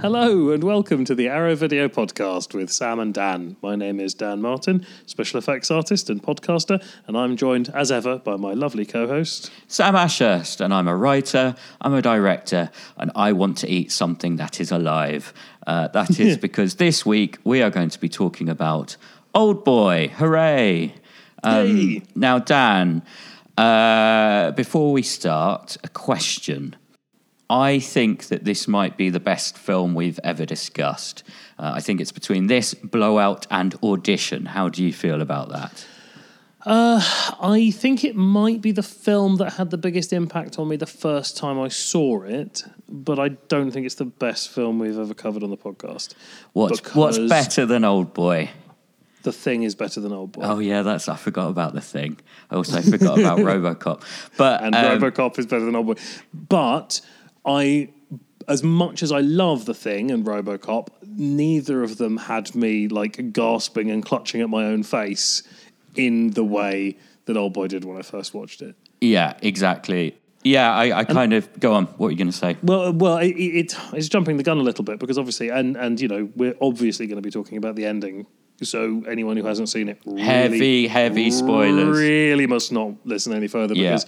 Hello and welcome to the Arrow Video Podcast with Sam and Dan. My name is Dan Martin, special effects artist and podcaster, and I'm joined as ever by my lovely co-host. Sam Ashurst, and I'm a writer, I'm a director, and I want to eat something that is alive. Uh, that is because this week we are going to be talking about Old Boy. Hooray! Yay. Now, Dan, uh, before we start, a question. I think that this might be the best film we've ever discussed. Uh, I think it's between this, Blowout, and Audition. How do you feel about that? I think it might be the film that had the biggest impact on me the first time I saw it, but I don't think it's the best film we've ever covered on the podcast. What's, what's better than Old Boy? The Thing is better than Old Boy. Oh yeah, that's I forgot about the thing. I also forgot about RoboCop. But and um, RoboCop is better than Old Boy. But I, as much as I love The Thing and RoboCop, neither of them had me like gasping and clutching at my own face in the way that Old Boy did when I first watched it. yeah, exactly. Yeah, I, I kind of go on. What are you going to say? Well, well, it, it, it's jumping the gun a little bit because obviously, and and you know, we're obviously going to be talking about the ending. So anyone who hasn't seen it, really, Heavy, heavy spoilers. really must not listen any further Yeah. because,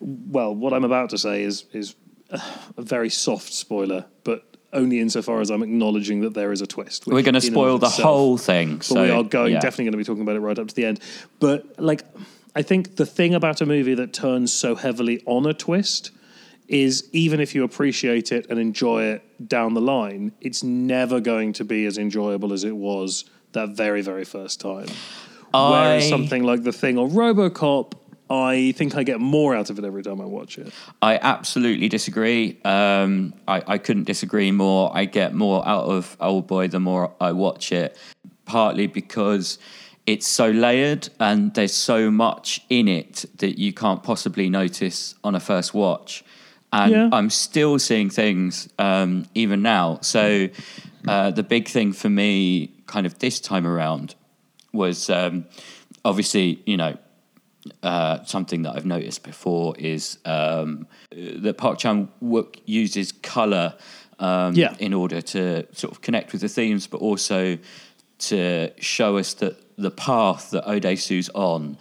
well, what I'm about to say is is a very soft spoiler, but only insofar as I'm acknowledging that there is a twist. We're going to spoil the itself- whole thing. but So we are going yeah. definitely going to be talking about it right up to the end. But like, I think the thing about a movie that turns so heavily on a twist is even if you appreciate it and enjoy it down the line, it's never going to be as enjoyable as it was that very very first time. Whereas something like The Thing or RoboCop. I think I get more out of it every time I watch it. I absolutely disagree. Um, I, I couldn't disagree more. I get more out of Old Boy the more I watch it, partly because it's so layered and there's so much in it that you can't possibly notice on a first watch. And Yeah. I'm still seeing things um, even now. So uh, the big thing for me, kind of this time around, was um, obviously, you know, uh, something that I've noticed before is um, that Park Chan Wook uses color um, Yeah. in order to sort of connect with the themes, but also to show us that the path that Odesu's on.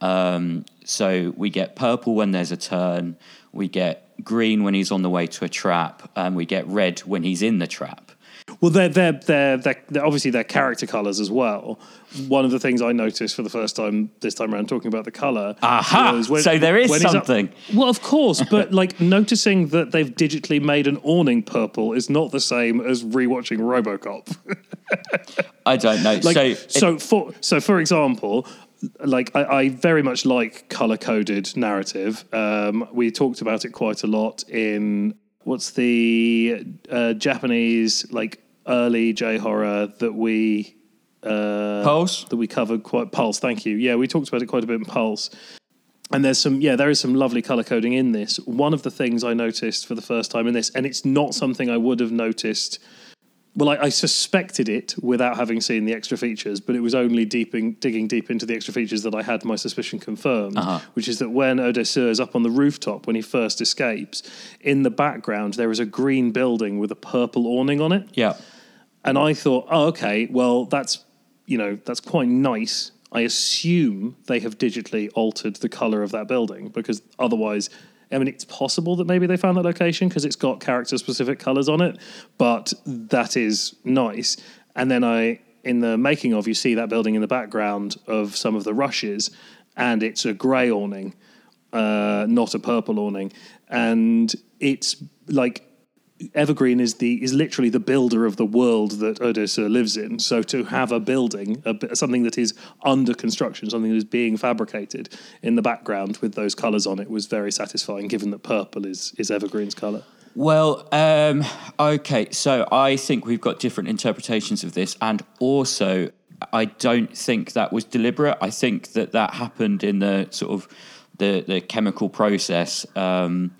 Um, so we get purple when there's a turn, we get green when he's on the way to a trap, and we get red when he's in the trap. Well, they're, they're, they're, they're, they're obviously their character colours as well. One of the things I noticed for the first time this time around talking about the colour. Aha! was So there is when he's up- something. well, of course, but like noticing that they've digitally made an awning purple is not the same as rewatching Robocop. I don't know. like, so so, for so for example, like I, I very much like color coded narrative. Um, we talked about it quite a lot in what's the uh, Japanese like early J horror that we uh, Pulse? that we covered quite Pulse. Thank you. Yeah, we talked about it quite a bit in Pulse. And there's some, yeah, there is some lovely color coding in this. One of the things I noticed for the first time in this, and it's not something I would have noticed. Well, I, I suspected it without having seen the extra features, but it was only deeping, digging deep into the extra features that I had my suspicion confirmed. Which is that when Odesseur is up on the rooftop when he first escapes, in the background there is a green building with a purple awning on it. yeah. And I thought, oh, okay, well, that's you know that's quite nice. I assume they have digitally altered the color of that building because otherwise, I mean, it's possible that maybe they found that location because it's got character specific colors on it. But that is nice. And then I, in the making of, you see that building in the background of some of the rushes, and it's a grey awning, uh, not a purple awning, and it's like Evergreen is the is literally the builder of the world that Odessa lives in. So to have a building, a, something that is under construction, something that is being fabricated in the background with those colours on it, was very satisfying. Given that purple is is Evergreen's colour. Well, um, okay, so I think we've got different interpretations of this, and also I don't think that was deliberate. I think that that happened in the sort of the the chemical process um,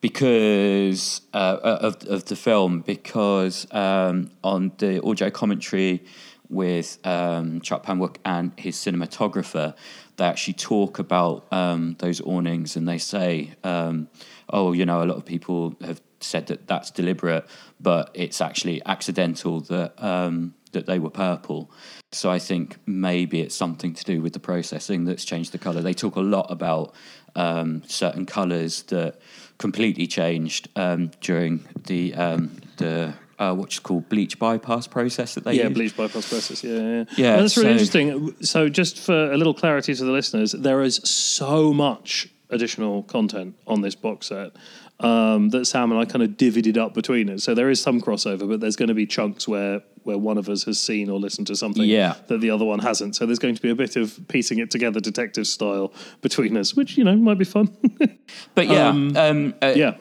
because uh, of of the film. Because um, on the audio commentary with um, Park Chan Wook and his cinematographer, they actually talk about um, those awnings, and they say, um, "Oh, you know, a lot of people have said that that's deliberate, but it's actually accidental that um, that they were purple. So I think maybe it's something to do with the processing that's changed the color. They talk a lot about um, certain colors that completely changed um, during the um, the uh, what's called bleach bypass process that they Yeah, use. bleach bypass process. Yeah, yeah. Yeah, Well, that's really so- interesting. So, just for a little clarity to the listeners, there is so much additional content on this box set um, that Sam and I kind of divvied up between us. So there is some crossover, but there's going to be chunks where where one of us has seen or listened to something Yeah. that the other one hasn't. So there's going to be a bit of piecing it together, detective style, between us, which you know might be fun. But yeah, Um, um, uh, yeah.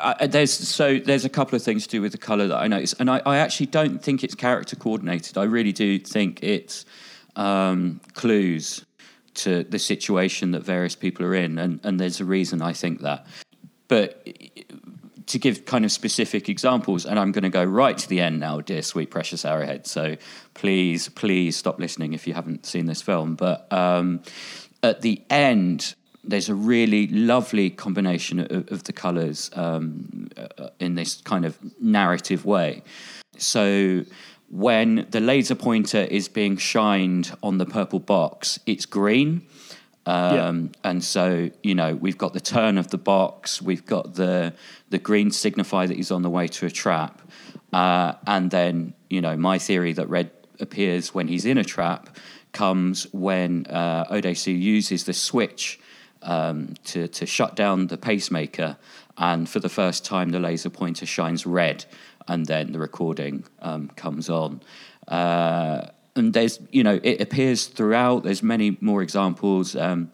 I, there's so there's a couple of things to do with the color that I noticed, and I, I actually don't think it's character coordinated. I really do think it's um, clues to the situation that various people are in, and, and there's a reason I think that. But to give kind of specific examples, and I'm going to go right to the end now, dear sweet precious Arrowhead. So please, please stop listening if you haven't seen this film. But um, at the end, there's a really lovely combination of, of the colours um, uh, in this kind of narrative way. So when the laser pointer is being shined on the purple box, it's green. Um, And so, you know, we've got the turn of the box, we've got the the green signify that he's on the way to a trap, uh, and then, you know, my theory that red appears when he's in a trap comes when uh, Odesu uses the switch um, to to shut down the pacemaker, and for the first time, the laser pointer shines red, and then the recording um, comes on. Uh, and there's you know it appears throughout there's many more examples. Um,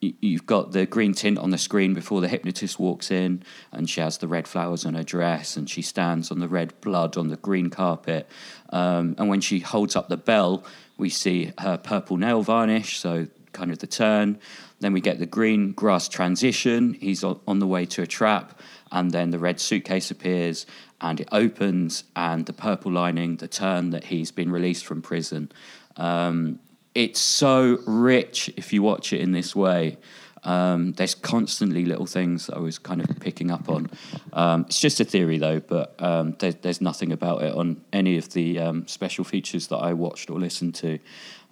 you've got the green tint on the screen before the hypnotist walks in and she has the red flowers on her dress and she stands on the red blood on the green carpet. Um, and when she holds up the bell we see her purple nail varnish so kind of the turn. Then we get the green grass transition. He's on the way to a trap and then the red suitcase appears and it opens and the purple lining the turn that he's been released from prison um, it's so rich if you watch it in this way um, there's constantly little things I was kind of picking up on. Um, it's just a theory, though, but um, there, there's nothing about it on any of the um, special features that I watched or listened to.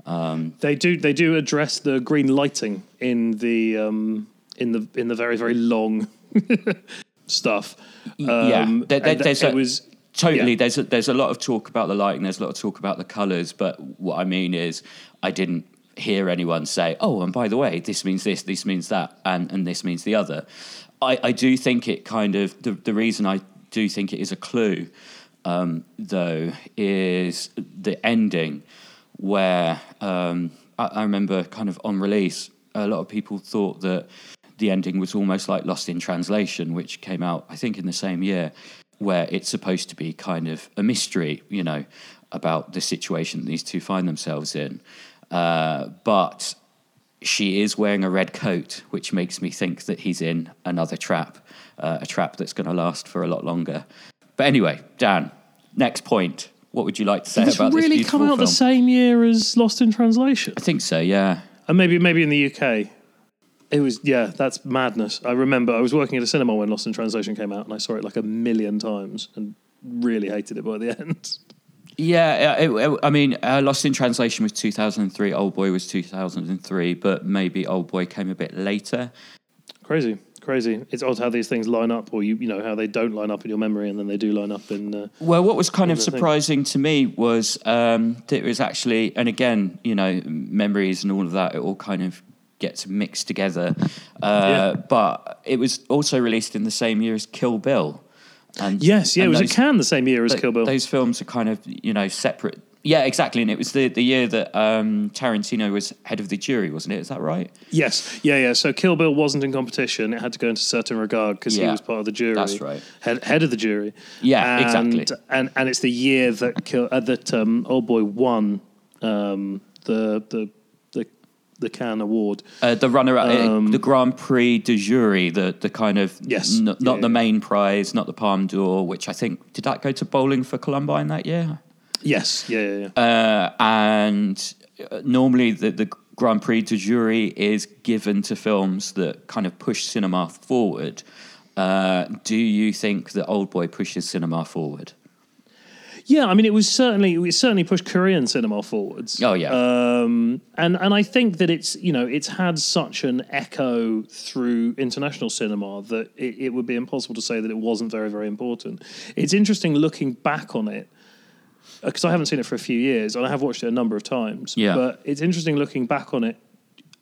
Um, They do they do address the green lighting in the um, in the in the very very long stuff. yeah, Um, there- there- that- there's it a- was Totally. Yeah. There's a, there's a lot of talk about the lighting. There's a lot of talk about the colours. But what I mean is, I didn't hear anyone say, "Oh, and by the way, this means this, this means that, and and this means the other." I, I do think it kind of the the reason I do think it is a clue, um, though, is the ending, where um, I, I remember kind of on release, a lot of people thought that the ending was almost like Lost in Translation, which came out I think in the same year where it's supposed to be kind of a mystery, you know, about the situation these two find themselves in. Uh, but she is wearing a red coat, which makes me think that he's in another trap, uh, a trap that's going to last for a lot longer. But anyway, Dan, next point. What would you like to say Did this about this really come out film? the same year as Lost in Translation? I think so. Yeah. And maybe maybe in the UK. It was yeah, that's madness. I remember I was working at a cinema when Lost in Translation came out, and I saw it like a million times and really hated it by the end. Yeah, it, it- I mean, uh, Lost in Translation was 2003, Old Boy was 2003, but maybe Old Boy came a bit later. Crazy, crazy. It's odd how these things line up, or you you know how they don't line up in your memory, and then they do line up in. Uh, Well, what was kind of the thing. surprising to me was um, that it was actually, and again, you know, memories and all of that, it all kind of gets mixed together. Uh, But it was also released in the same year as Kill Bill. And yes, yeah, and it was those- at Cannes the same year as th- Kill Bill. Those films are kind of, you know, separate. Yeah, exactly. And it was the, the year that um, Tarantino was head of the jury, wasn't it? Is that right? Yes, yeah, yeah. So Kill Bill wasn't in competition; it had to go into certain regard because he was part of the jury. that's right. Head, head of the jury. Yeah, and, exactly. And and it's the year that Kill, uh, that um, Old Boy won um, the the the Cannes Award. Uh, the runner, up, Um, the Grand Prix de Jury, the the kind of Yes. n- not yeah, the yeah. main prize, not the Palme d'Or, which I think did that go to Bowling for Columbine that year? Yes, yeah, yeah, yeah. Uh, and uh, normally the, the Grand Prix de Jury is given to films that kind of push cinema forward. Uh, do you think that Old Boy pushes cinema forward? Yeah, I mean, it was certainly it certainly pushed Korean cinema forwards. Oh, yeah. um, and and I think that it's you know it's had such an echo through international cinema that it, it would be impossible to say that it wasn't very very important. It's interesting looking back on it because I haven't seen it for a few years and I have watched it a number of times. Yeah. but it's interesting looking back on it.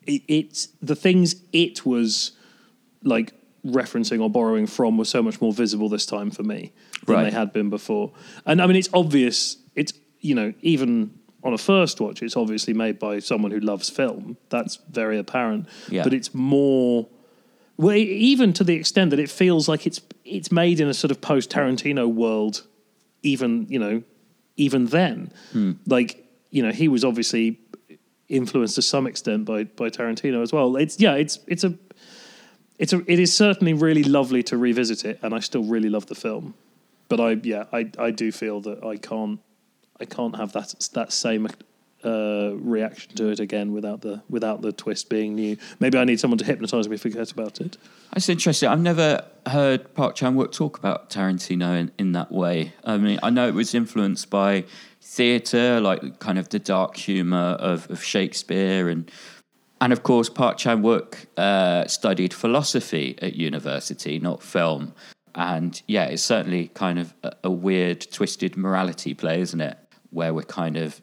it it's the things it was like referencing or borrowing from were so much more visible this time for me than Right. they had been before. And I mean, it's obvious. It's you know even on a first watch, it's obviously made by someone who loves film. That's very apparent. Yeah. But it's more. Well, even to the extent that it feels like it's it's made in a sort of post Tarantino world, even you know, even then, hmm. like you know, he was obviously influenced to some extent by by Tarantino as well. It's yeah, it's it's a it's a it is certainly really lovely to revisit it, and I still really love the film. But I yeah, I I do feel that I can't I can't have that that same uh, reaction to it again without the without the twist being new. Maybe I need someone to hypnotize me, forget about it. That's interesting. I've never heard Park Chan Wook talk about Tarantino in, in that way. I mean, I know it was influenced by theatre, like kind of the dark humour of, of Shakespeare, and and of course Park Chan Wook uh, studied philosophy at university, not film. And yeah, it's certainly kind of a, a weird, twisted morality play, isn't it? Where we're kind of,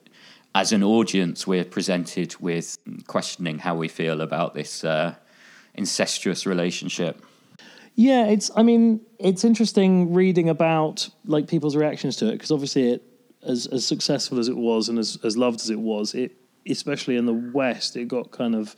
as an audience, we're presented with questioning how we feel about this uh, incestuous relationship. Yeah, it's. I mean, it's interesting reading about like people's reactions to it because obviously, it as as successful as it was and as as loved as it was, it especially in the West, it got kind of.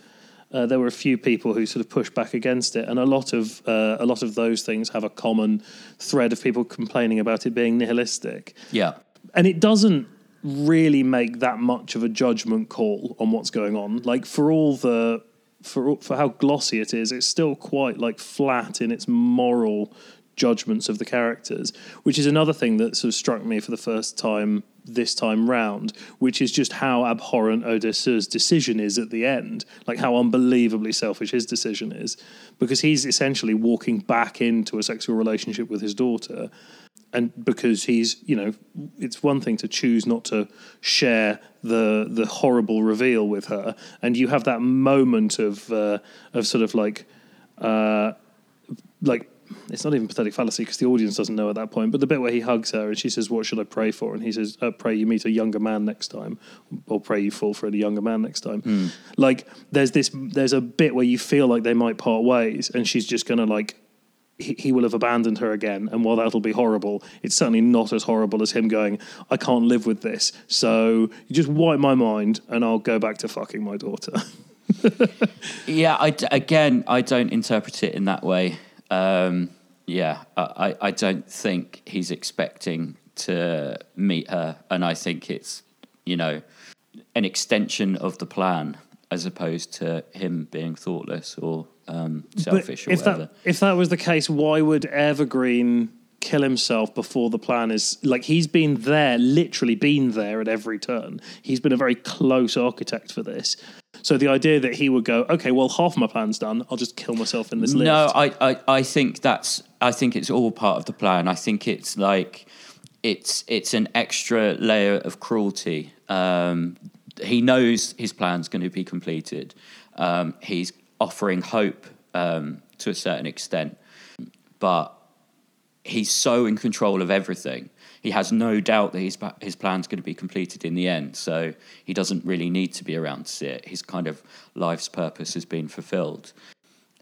Uh, there were a few people who sort of pushed back against it, and a lot of uh, a lot of those things have a common thread of people complaining about it being nihilistic Yeah. and it doesn't really make that much of a judgment call on what's going on. Like for all the for for how glossy it is, it's still quite like flat in its moral judgments of the characters, which is another thing that sort of struck me for the first time this time round, which is just how abhorrent Odysseus' decision is at the end, like how unbelievably selfish his decision is, because he's essentially walking back into a sexual relationship with his daughter and because he's you know it's one thing to choose not to share the the horrible reveal with her and you have that moment of uh, of sort of like uh, like it's not even pathetic fallacy because the audience doesn't know at that point but the bit where he hugs her and she says what should i pray for and he says uh, pray you meet a younger man next time or pray you fall for a younger man next time like there's this there's a bit where you feel like they might part ways and she's just gonna like he, he will have abandoned her again. And while that'll be horrible, it's certainly not as horrible as him going, I can't live with this. So you just wipe my mind and I'll go back to fucking my daughter. Yeah, I again, I don't interpret it in that way. Um, yeah, I, I don't think he's expecting to meet her, and I think it's you know an extension of the plan as opposed to him being thoughtless or um, selfish or if whatever. that if that was the case, why would Evergreen kill himself before the plan is like he's been there, literally been there at every turn. He's been a very close architect for this. So the idea that he would go, okay, well, half my plan's done. I'll just kill myself in this lift. No, I, I, I think that's I think it's all part of the plan. I think it's like it's it's an extra layer of cruelty. Um, he knows his plan's going to be completed. Um, he's offering hope um, to a certain extent, but he's so in control of everything. He has no doubt that his his plan's going to be completed in the end. So he doesn't really need to be around to see it. His kind of life's purpose has been fulfilled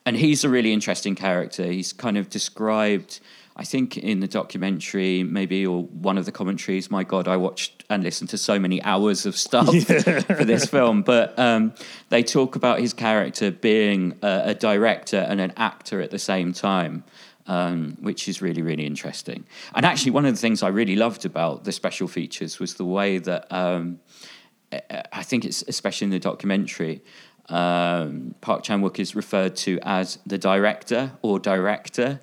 and he's a really interesting character. He's kind of described, I think, in the documentary, maybe or one of the commentaries. My God, I watched and listened to so many hours of stuff for this film. But um, they talk about his character being a, a director and an actor at the same time. Um, which is really, really interesting. And actually, one of the things I really loved about the special features was the way that um, I think it's especially in the documentary, um, Park Chan Wook is referred to as the director or director,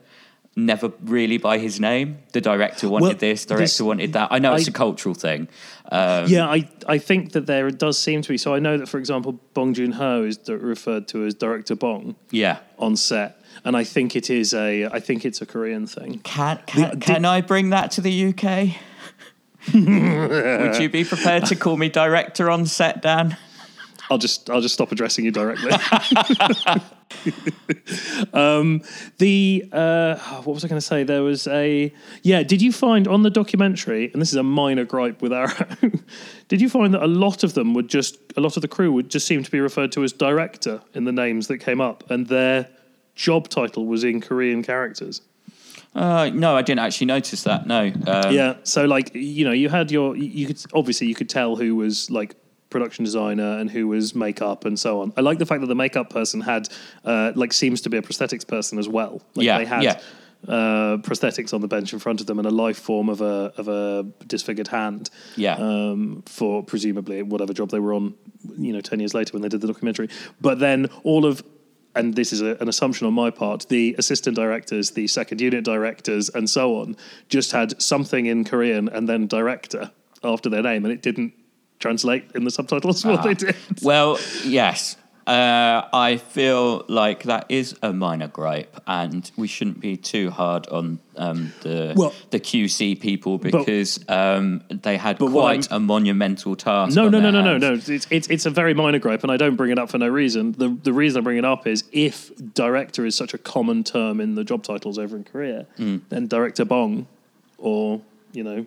never really by his name. The director wanted Well, this, director this- wanted that. I know it's a cultural thing. Um, Yeah, I, I think that there does seem to be. So I know that, for example, Bong Joon Ho is d- referred to as Director Bong yeah, on set. And I think it is a I think it's a Korean thing. Can can, can I bring that to the UK? Would you be prepared to call me director on set, Dan? I'll just I'll just stop addressing you directly. um, the uh, what was I going to say? There was a yeah. Did you find on the documentary? And this is a minor gripe with Arrow. did you find that a lot of them would just a lot of the crew would just seem to be referred to as director in the names that came up, and their job title was in Korean characters. Uh, no, I didn't actually notice that. No. Um, yeah. So like you know you had your you could obviously you could tell who was like production designer and who was makeup and so on. I like the fact that the makeup person had uh, like seems to be a prosthetics person as well. Like Yeah, they had yeah. uh, prosthetics on the bench in front of them and a life form of a of a disfigured hand. Yeah. Um, for presumably whatever job they were on, you know, ten years later when they did the documentary. But then all of and this is a, an assumption on my part, the assistant directors, the second unit directors, and so on, just had something in Korean and then director after their name, and it didn't translate in the subtitles what ah. they did. Well, yes. Uh, I feel like that is a minor gripe, and we shouldn't be too hard on um, the Well- the QC people because um, they had quite a monumental task. No, no, no, no, no, no. It's, it's it's a very minor gripe, and I don't bring it up for no reason. The the reason I bring it up is if director is such a common term in the job titles over in Korea, then director bong, or you know,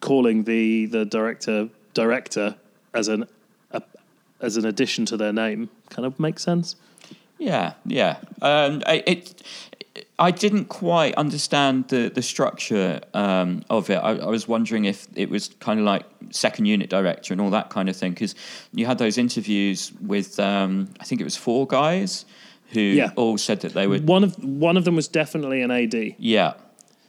calling the the director director as an as an addition to their name kind of makes sense. Yeah, yeah. Um, I, it, I didn't quite understand the the structure um, of it. I, I was wondering if it was kind of like second unit director and all that kind of thing because you had those interviews with um, I think it was four guys who Yeah. all said that they were. One of one of them was definitely an AD. Yeah.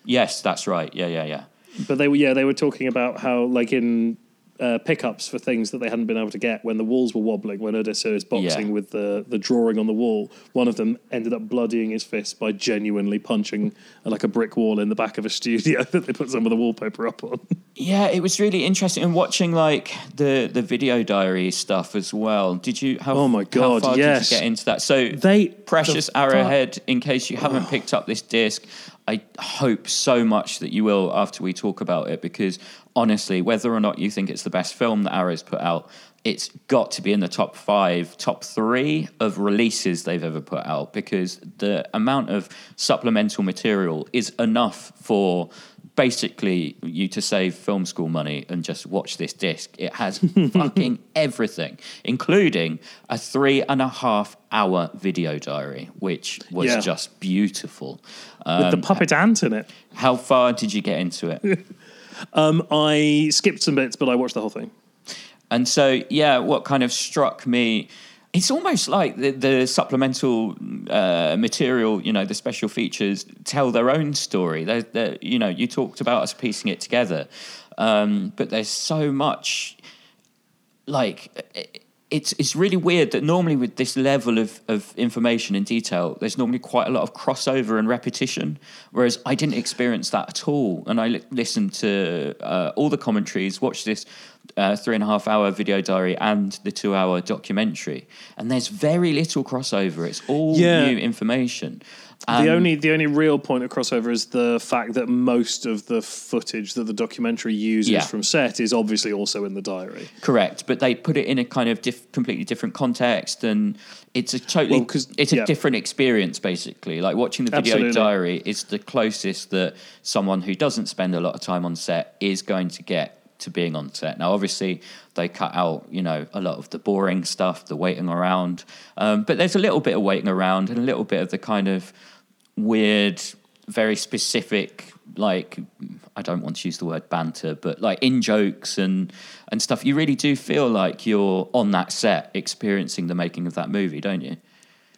Yes, that's right. Yeah, yeah, yeah. But they were yeah they were talking about how like in uh, pickups for things that they hadn't been able to get when the walls were wobbling when Odessa is boxing Yeah. with the the drawing on the wall. One of them ended up bloodying his fist by genuinely punching uh, like a brick wall in the back of a studio that they put some of the wallpaper up on. Yeah, it was really interesting and watching like the the video diary stuff as well. Did you? How, Oh my God, How yes. get into that? So They- precious the arrowhead. In case you haven't picked up this disc, I hope so much that you will after we talk about it because honestly, whether or not you think it's the best film that Arrow's put out. It's got to be in the top five, top three of releases they've ever put out because the amount of supplemental material is enough for basically you to save film school money and just watch this disc. It has fucking everything, including a three and a half hour video diary, which was Yeah. just beautiful. with Um, the puppet ant in it. how far did you get into it? Um, I skipped some bits, but I watched the whole thing. And so, yeah, what kind of struck me, it's almost like the, the supplemental uh, material, you know, the special features tell their own story. They're, they're, you know, you talked about us piecing it together, um, but there's so much, like, it's it's really weird that normally with this level of, of information and detail, there's normally quite a lot of crossover and repetition. Whereas I didn't experience that at all, and I li- listened to uh, all the commentaries, watched this uh, three and a half hour video diary and the two hour documentary, and there's very little crossover. It's all Yeah. new information. The only the only real point of crossover is the fact that most of the footage that the documentary uses Yeah. from set is obviously also in the diary. Correct, but they put it in a kind of diff- completely different context, and it's a totally Well, it's a yeah. different experience. Basically, like watching the video Absolutely. diary is the closest that someone who doesn't spend a lot of time on set is going to get to being on set. Now, obviously, they cut out you know a lot of the boring stuff, the waiting around, um, but there's a little bit of waiting around and a little bit of the kind of weird, very specific, like I don't want to use the word banter, but like in jokes and and stuff. You really do feel like you're on that set, experiencing the making of that movie, don't you?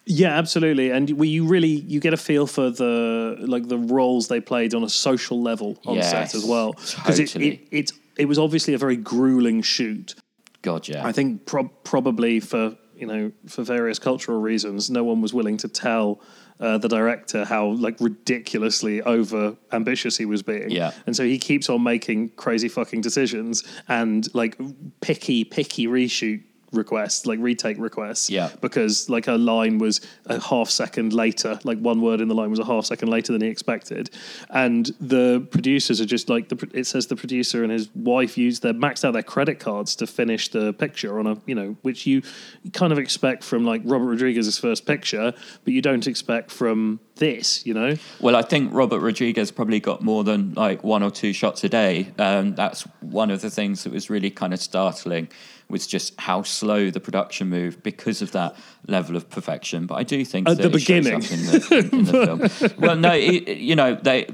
Yeah, absolutely. And we, you really you get a feel for the like the roles they played on a social level on set as well because it, totally. it it's it was obviously a very grueling shoot. God, yeah. I think prob probably for you know for various cultural reasons, no one was willing to tell uh, the director how like ridiculously over ambitious he was being. Yeah. and so he keeps on making crazy fucking decisions and like picky picky reshoot requests, like retake requests. Yeah. Because like a line was a half second later, like one word in the line was a half second later than he expected, and the producers are just like the. It says the producer and his wife used their maxed out their credit cards to finish the picture on a you know which you kind of expect from like Robert Rodriguez's first picture, but you don't expect from this, you know. Well, I think Robert Rodriguez probably got more than like one or two shots a day. Um, that's one of the things that was really kind of startling was just how slow the production moved because of that level of perfection. But I do think At that the beginning. in the, in the film. Well, no, it, you know they.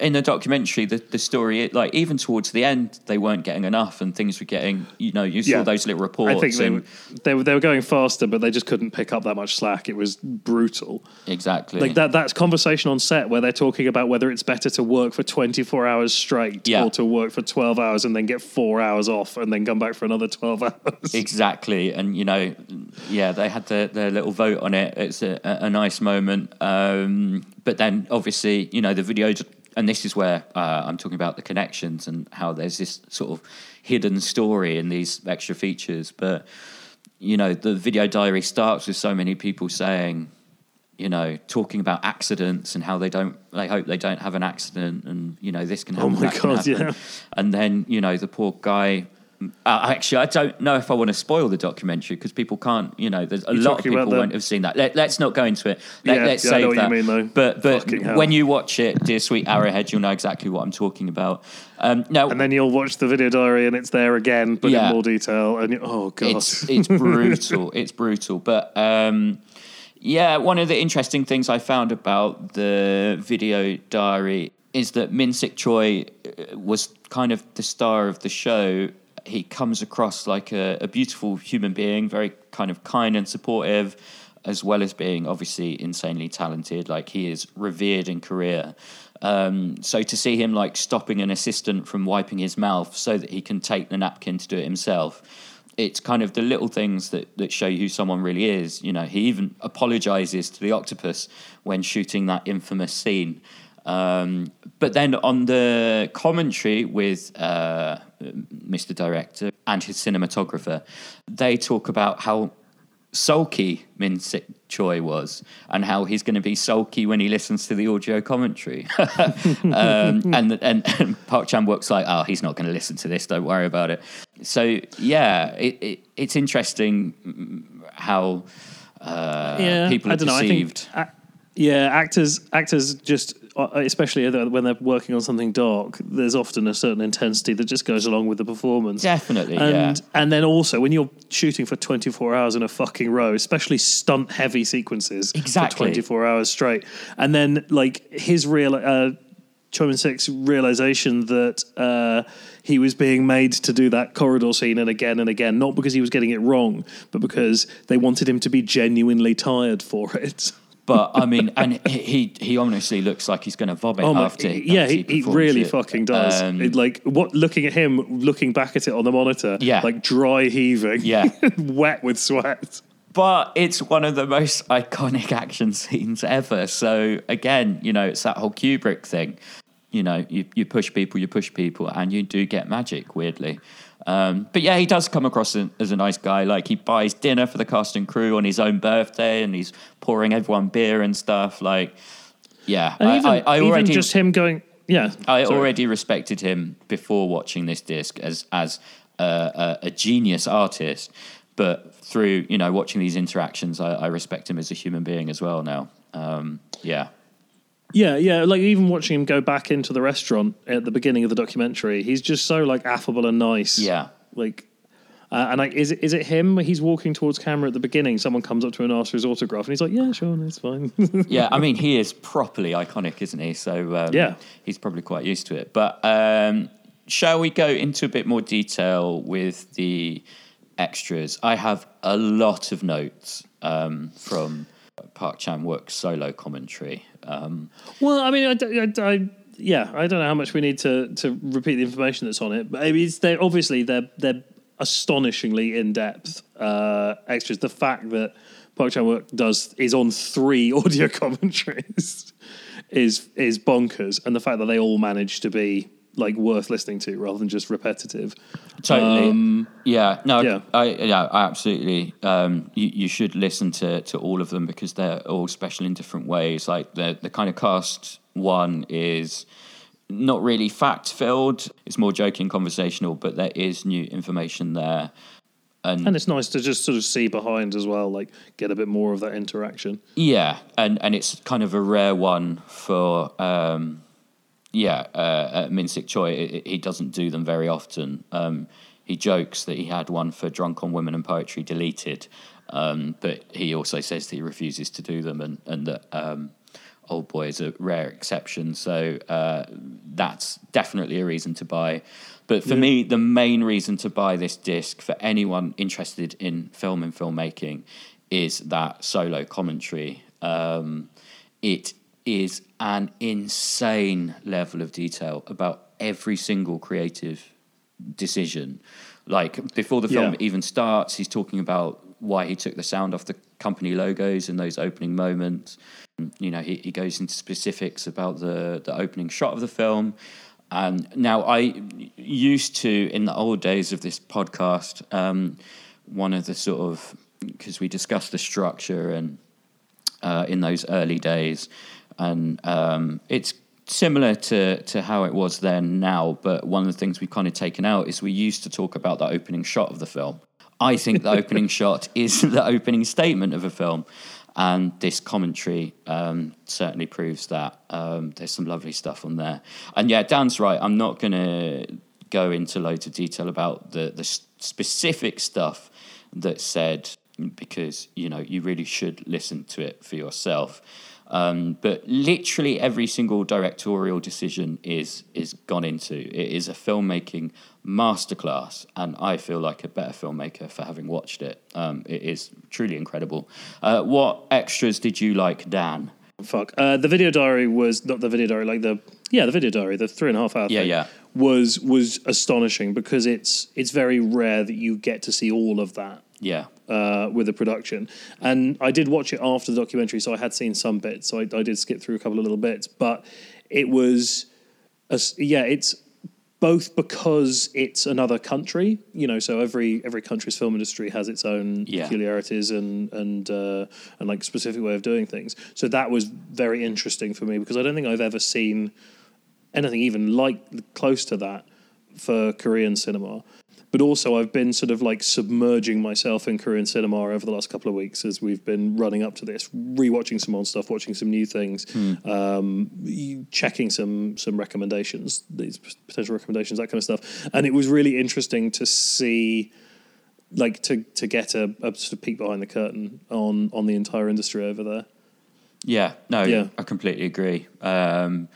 In the documentary, the, the story, like even towards the end, they weren't getting enough, and things were getting. You know, you saw Yeah. those little reports. I think they and- were, they were they were going faster, but they just couldn't pick up that much slack. It was brutal. exactly Like that that's conversation on set where they're talking about whether it's better to work for 24 hours straight Yeah. or to work for 12 hours and then get 4 hours off and then come back for another 12 hours. Exactly, and you know, yeah, they had their, their little vote on it. It's a, a a nice moment, um, but then obviously, you know, the videos, and this is where uh, I'm talking about the connections and how there's this sort of hidden story in these extra features. But you know, the video diary starts with so many people saying, you know, talking about accidents and how they don't, they hope they don't have an accident, and you know, this can happen. Oh my God, yeah. And then you know, the poor guy. Uh, actually, I don't know if I want to spoil the documentary because people can't. You know, there's a You're lot of people won't have seen that. Let, let's not go into it. Let, Yeah, let's yeah, I save know what you that. mean, though. But but when you watch it, dear sweet Arrowhead, you'll know exactly what I'm talking about. Um, now, And then you'll watch the video diary and it's there again, but Yeah. in more detail. And you, oh god, it's it's brutal. it's brutal. But um, yeah, one of the interesting things I found about the video diary is that Min Sik Choi uh, was kind of the star of the show. He comes across like a, a beautiful human being, very kind of kind and supportive, as well as being obviously insanely talented. Like he is revered in Korea. Um, so to see him like stopping an assistant from wiping his mouth so that he can take the napkin to do it himself, it's kind of the little things that, that show you who someone really is. You know, he even apologizes to the octopus when shooting that infamous scene. Um, but then on the commentary with uh, Mr. Director and his cinematographer, they talk about how sulky Min Sik Choi was and how he's going to be sulky when he listens to the audio commentary. um, and, and, and Park Chan Wook's like, oh, he's not going to listen to this, don't worry about it. So, yeah, it, it, it's interesting how uh, people are I don't know. I deceived. think, ac- yeah, actors actors just, especially when they're working on something dark, there's often a certain intensity that just goes along with the performance. Definitely, and yeah. and then also when you're shooting for 24 hours in a fucking row, especially stunt heavy sequences Exactly. for 24 hours straight, and then like his real. Uh, Choi Min Sik's realization that uh, he was being made to do that corridor scene and again and again, not because he was getting it wrong, but because they wanted him to be genuinely tired for it. But I mean, and he he honestly looks like he's going to vomit Oh my! after. yeah, after he, he really it. fucking does. Um, It, like what? Looking at him, looking back at it on the monitor, Yeah. like dry heaving, Yeah. wet with sweat. but it's one of the most iconic action scenes ever. So again, you know, it's that whole Kubrick thing. You know, you, you push people, you push people, and you do get magic. Weirdly, um, but yeah, he does come across as, a nice guy. Like he buys dinner for the cast and crew on his own birthday, and he's pouring everyone beer and stuff. Like, yeah, And I, even, I, I even already just him going, yeah. I sorry. already respected him before watching this disc as as a, a, a genius artist, but through you know watching these interactions, I, I respect him as a human being as well now. Um, yeah, Yeah, yeah. Like even watching him go back into the restaurant at the beginning of the documentary, he's just so like affable and nice. yeah, Like, uh, and like, is it is it him? He's walking towards camera at the beginning. Someone comes up to him and asks for his autograph, and he's like, "Yeah, sure, that's fine." yeah. I mean, he is properly iconic, isn't he? So um, Yeah. he's probably quite used to it. But um, shall we go into a bit more detail with the extras? I have a lot of notes um, from Park Chan Wook's solo commentary. Um, Well, I mean, I, I, I- yeah, I don't know how much we need to to repeat the information that's on it, but it's they're obviously they're they're astonishingly in depth uh, extras. The fact that Park Chan Wook does is on three audio commentaries is is bonkers, and the fact that they all manage to be like worth listening to rather than just repetitive. Totally. yeah. No. Um, yeah. I, yeah. I absolutely. Um, you, you should listen to, to all of them because they're all special in different ways. Like the the kind of cast one is not really fact filled. It's more joking, conversational, but there is new information there. And, and it's nice to just sort of see behind as well, like get a bit more of that interaction. Yeah, and and it's kind of a rare one for um, yeah, uh, Min-Sik Choi. He doesn't do them very often. Um, he jokes that he had one for Drunk on Women and Poetry deleted, um, but he also says that he refuses to do them, and and that um, Old Boy is a rare exception. So uh, that's definitely a reason to buy. But for me, the main reason to buy this disc for anyone interested in film and filmmaking is that solo commentary. Um, it is an insane level of detail about every single creative decision. Like before the film Yeah. even starts, he's talking about why he took the sound off the company logos in those opening moments. You know, he, he goes into specifics about the, the opening shot of the film. And now I used to, in the old days of this podcast, um, one of the sort of, because we discussed the structure and uh, in those early days, and um, it's similar to to how it was then now. But one of the things we've kind of taken out is we used to talk about the opening shot of the film. I think the opening shot is the opening statement of a film, and this commentary um, certainly proves that. Um, there's some lovely stuff on there, and yeah, Dan's right. I'm not going to go into loads of detail about the the specific stuff that's said because you know you really should listen to it for yourself. Um, but literally every single directorial decision is is gone into. It is a filmmaking masterclass, and I feel like a better filmmaker for having watched it. Um, it is truly incredible. Uh, what extras did you like, Dan? Fuck. Uh, the video diary was not the video diary, like the yeah, the video diary, the three and a half hour Yeah, thing yeah. was was astonishing because it's it's very rare that you get to see all of that Yeah, uh, with the production. And I did watch it after the documentary, so I had seen some bits. So I, I did skip through a couple of little bits, but it was, a yeah, it's both because it's another country, you know. So every every country's film industry has its own Yeah. peculiarities and and uh, and like specific way of doing things. So that was very interesting for me because I don't think I've ever seen anything even like close to that for Korean cinema. But also, I've been sort of like submerging myself in Korean cinema over the last couple of weeks as we've been running up to this, rewatching some old stuff, watching some new things, um, checking some some recommendations, these potential recommendations, that kind of stuff. And it was really interesting to see, like, to to get a, a sort of peek behind the curtain on on the entire industry over there. Yeah, no, Yeah. I completely agree. Um,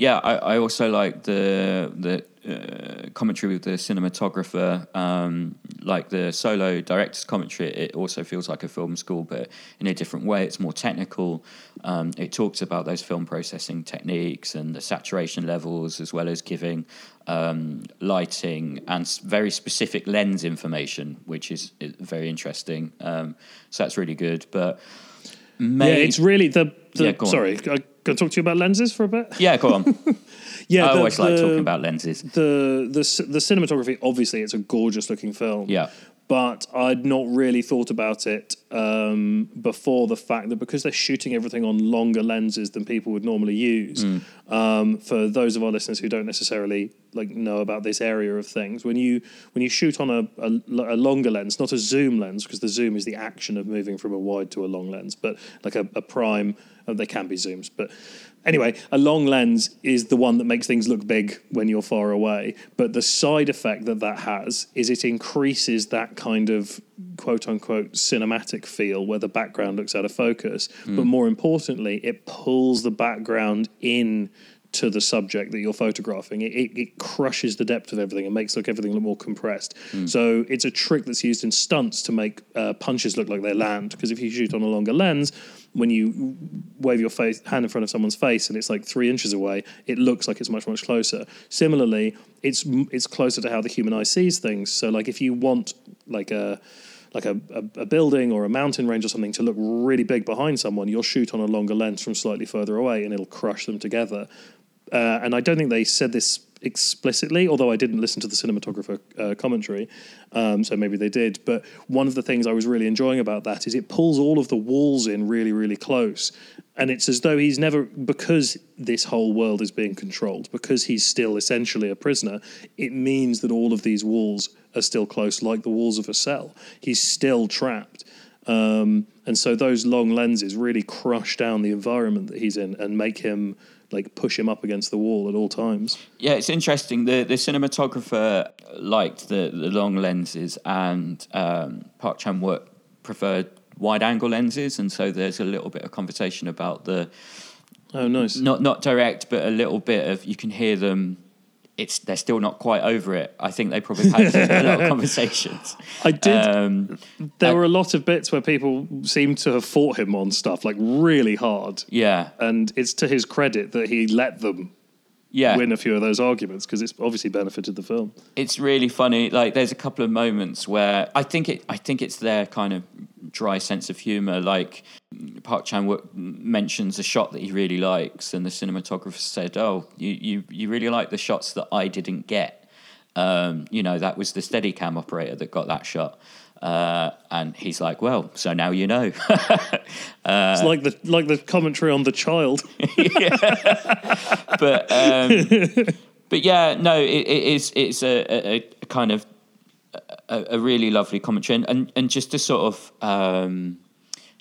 yeah, I, I also like the the uh, commentary with the cinematographer, um, like the solo director's commentary. It also feels like a film school, but in a different way. It's more technical. Um, it talks about those film processing techniques and the saturation levels, as well as giving um, lighting and very specific lens information, which is, very interesting. Um, so that's really good, but. Yeah, it's really the. the Yeah, sorry, I can I talk to you about lenses for a bit. yeah, go on. Yeah, I the- always like the- talking about lenses. the the the cinematography. Obviously, it's a gorgeous looking film. Yeah. but I'd not really thought about it um, before the fact that because they're shooting everything on longer lenses than people would normally use. Mm. Um, for those of our listeners who don't necessarily like know about this area of things, when you when you shoot on a, a, a longer lens, not a zoom lens, because the zoom is the action of moving from a wide to a long lens, but like a, a prime, they can be zooms, but anyway, a long lens is the one that makes things look big when you're far away. But the side effect that that has is it increases that kind of quote unquote cinematic feel where the background looks out of focus. But more importantly, it pulls the background in to the subject that you're photographing. It, it, it crushes the depth of everything and makes look everything look more compressed. So it's a trick that's used in stunts to make uh, punches look like they land. Because if you shoot on a longer lens, when you wave your face hand in front of someone's face and it's like three inches away, it looks like it's much much closer. Similarly, it's it's closer to how the human eye sees things. So like if you want like a like a, a, a building or a mountain range or something to look really big behind someone, you'll shoot on a longer lens from slightly further away and it'll crush them together. Uh, and I don't think they said this explicitly, although I didn't listen to the cinematographer uh, commentary, um, so maybe they did. But one of the things I was really enjoying about that is it pulls all of the walls in really, really close. And it's as though he's never, because this whole world is being controlled, because he's still essentially a prisoner, it means that all of these walls are still close, like the walls of a cell. He's still trapped. Um, and so those long lenses really crush down the environment that he's in and make him like push him up against the wall at all times. Yeah, it's interesting. The the cinematographer liked the, the long lenses, and um, Park Chan Wook preferred wide angle lenses, and so there's a little bit of conversation about the Oh, nice. not not direct, but a little bit of you can hear them. It's they're still not quite over it. I think they probably had a lot of conversations. I did. Um, there I- were a lot of bits where people seemed to have fought him on stuff like really hard, yeah, and it's to his credit that he let them yeah. win a few of those arguments because it's obviously benefited the film. it's really funny. Like there's a couple of moments where I think it I think it's their kind of dry sense of humor. Like Park Chan Wook mentions a shot that he really likes, and the cinematographer said, "Oh, you you you really like the shots that I didn't get." Um, you know, that was the Steadicam operator that got that shot. Uh, and he's like, "Well, so now you know." it's like the like the commentary on the child. but um, but yeah, no, it, it is it's a, a, a kind of a, a really lovely commentary, and, and and just to sort of um,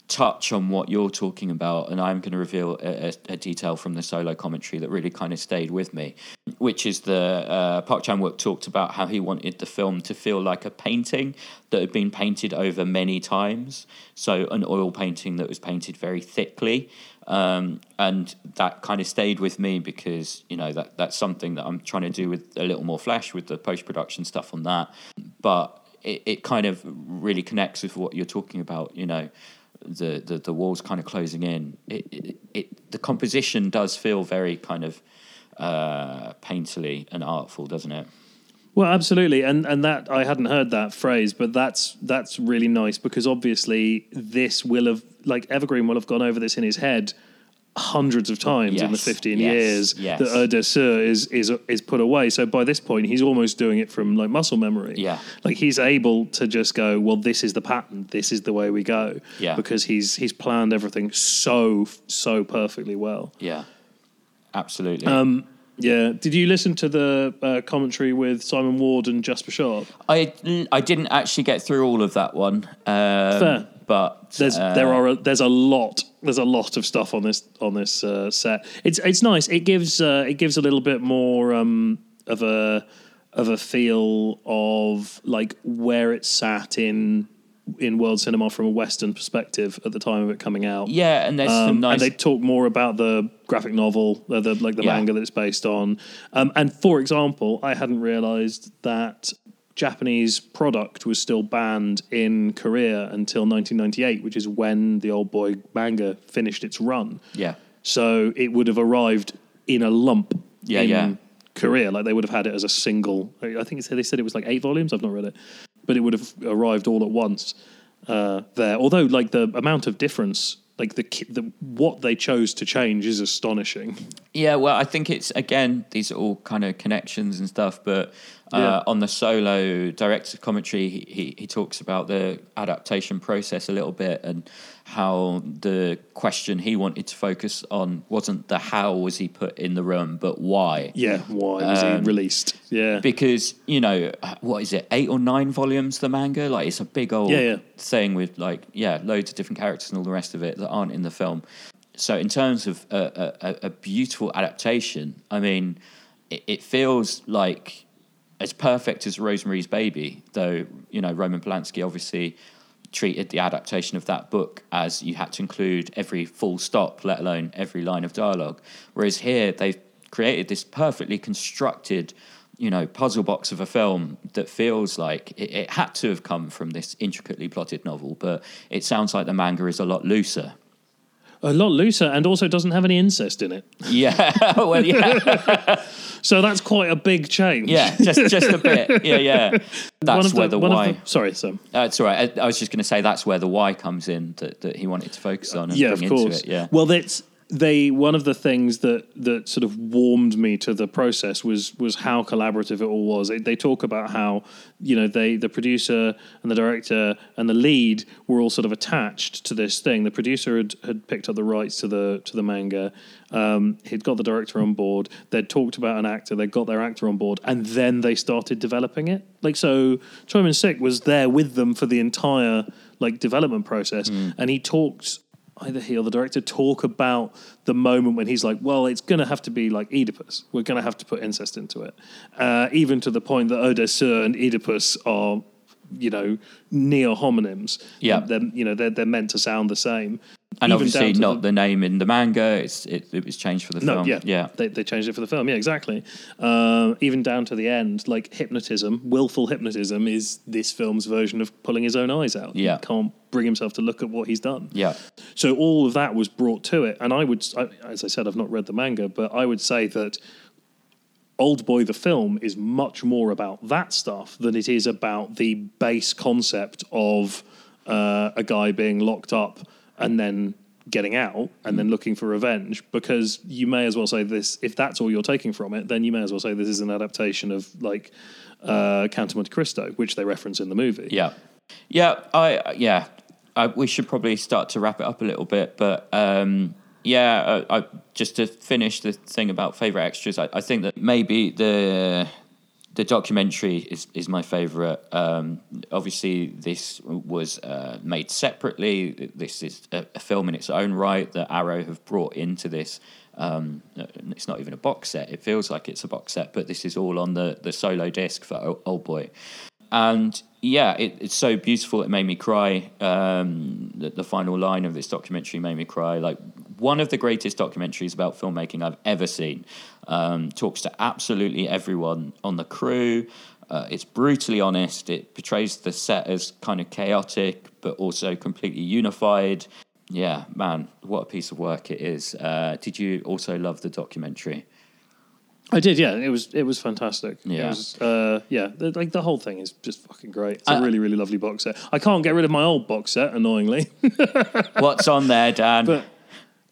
touch on what you're talking about, and I'm going to reveal a, a, detail from the solo commentary that really kind of stayed with me, which is the uh, Park Chan Wook talked about how he wanted the film to feel like a painting that had been painted over many times, so an oil painting that was painted very thickly. Um, and that kind of stayed with me because you know that that's something that I'm trying to do with a little more flesh with the post production stuff on that. But it, it kind of really connects with what you're talking about. You know, the the, the walls kind of closing in. It, it, it the composition does feel very kind of uh, painterly and artful, doesn't it? Well, absolutely, and and that I hadn't heard that phrase, but that's that's really nice because obviously this will have like Evergreen will have gone over this in his head hundreds of times in the 15 yes, years yes. that Erdőr is is is put away. So by this point, he's almost doing it from like muscle memory. Yeah. like he's able to just go, well, this is the pattern, this is the way we go. Yeah. because he's he's planned everything so so perfectly well. Yeah, absolutely. Um, yeah. Did you listen to the uh, commentary with Simon Ward and Jasper Sharp? I I didn't actually get through all of that one. Um, Fair. But There's uh, there are a, there's a lot there's a lot of stuff on this on this uh, set. It's it's nice. It gives uh, it gives a little bit more um, of a of a feel of like where it sat in in world cinema from a Western perspective at the time of it coming out. yeah, and there's some Um, nice. And they talk more about the graphic novel, uh, the like the Yeah. manga that it's based on. Um, and for example, I hadn't realised that Japanese product was still banned in Korea until 1998, which is when the Old Boy manga finished its run. yeah, So it would have arrived in a lump. Yeah, in yeah. Korea, like they would have had it as a single. I think they said it was like eight volumes. I've not read it, but it would have arrived all at once uh, there. Although, like the amount of difference, like the, the what they chose to change is astonishing. yeah. Well, I think it's again these are all kind of connections and stuff. But uh, Yeah. on the solo director's commentary, he, he he talks about the adaptation process a little bit and how the question he wanted to focus on wasn't the how was he put in the room, but why. Yeah, why was Um, he released? Yeah, because you know what is it eight or nine volumes the manga like it's a big old Yeah, yeah. thing with like yeah loads of different characters and all the rest of it that aren't in the film so in terms of a, a, a- a beautiful adaptation i mean it, it feels like as perfect as rosemary's baby though you know roman polanski obviously treated the adaptation of that book as you had to include every full stop let alone every line of dialogue. Whereas here they've created this perfectly constructed you know puzzle box of a film that feels like it, it had to have come from this intricately plotted novel but it sounds like the manga is a lot looser a lot looser, and also doesn't have any incest in it. yeah well yeah So that's quite a big change. yeah just just a bit yeah yeah that's of the- where the, one of why the- sorry, Sam. uh, it's all right I, I was just going to say that's where the why comes in that, that he wanted to focus on and yeah, of course. into it yeah Well, that's they one of the things that that sort of warmed me to the process was was how collaborative it all was. They, they talk about how you know they the producer and the director and the lead were all sort of attached to this thing. The producer had, had picked up the rights to the to the manga. Um, he'd got the director on board. They'd talked about an actor. They'd got their actor on board, and then they started developing it. Like so, Choi Min-sik was there with them for the entire like development process, and he talked either he or the director talk about the moment when he's like, well, it's going to have to be like Oedipus. We're going to have to put incest into it. Uh, even to the point that Odessa and Oedipus are, you know, neo homonyms. Yeah. They're, you know, they're, they're meant to sound the same. And obviously, not the- the, name in the manga. It's it, it was changed for the no, film. yeah, yeah, They, they changed it for the film. Yeah, exactly. Uh, even down to the end, like hypnotism, willful hypnotism is this film's version of pulling his own eyes out. Yeah. He can't bring himself to look at what he's done. yeah. So all of that was brought to it, and I would, I, as I said, I've not read the manga, but I would say that Old Boy the film is much more about that stuff than it is about the base concept of uh, a guy being locked up and then getting out and then looking for revenge. Because you may as well say this if that's all you're taking from it, then you may as well say this is an adaptation of like uh, Count of Monte Cristo, which they reference in the movie. Yeah, yeah, I yeah. I, we should probably start to wrap it up a little bit, but um, yeah, I, I, just to finish the thing about favorite extras, I, I think that maybe the the documentary is is my favorite. Um, obviously, this was uh, made separately. This is a, a film in its own right that Arrow have brought into this. Um, it's not even a box set. It feels like it's a box set, but this is all on the the solo disc for Old Boy and yeah, it, it's so beautiful. It made me cry. Um, the, the final line of this documentary made me cry. Like one of the greatest documentaries about filmmaking I've ever seen. Um, talks to absolutely everyone on the crew. Uh, it's brutally honest. It portrays the set as kind of chaotic, but also completely unified. Yeah, man, what a piece of work it is. Uh, did you also love the documentary? I did, yeah. It was it was fantastic. Yeah. it was, uh, yeah. The, like the whole thing is just fucking great. It's a I- really really lovely box set. I can't get rid of my old box set, annoyingly. What's on there, Dan? but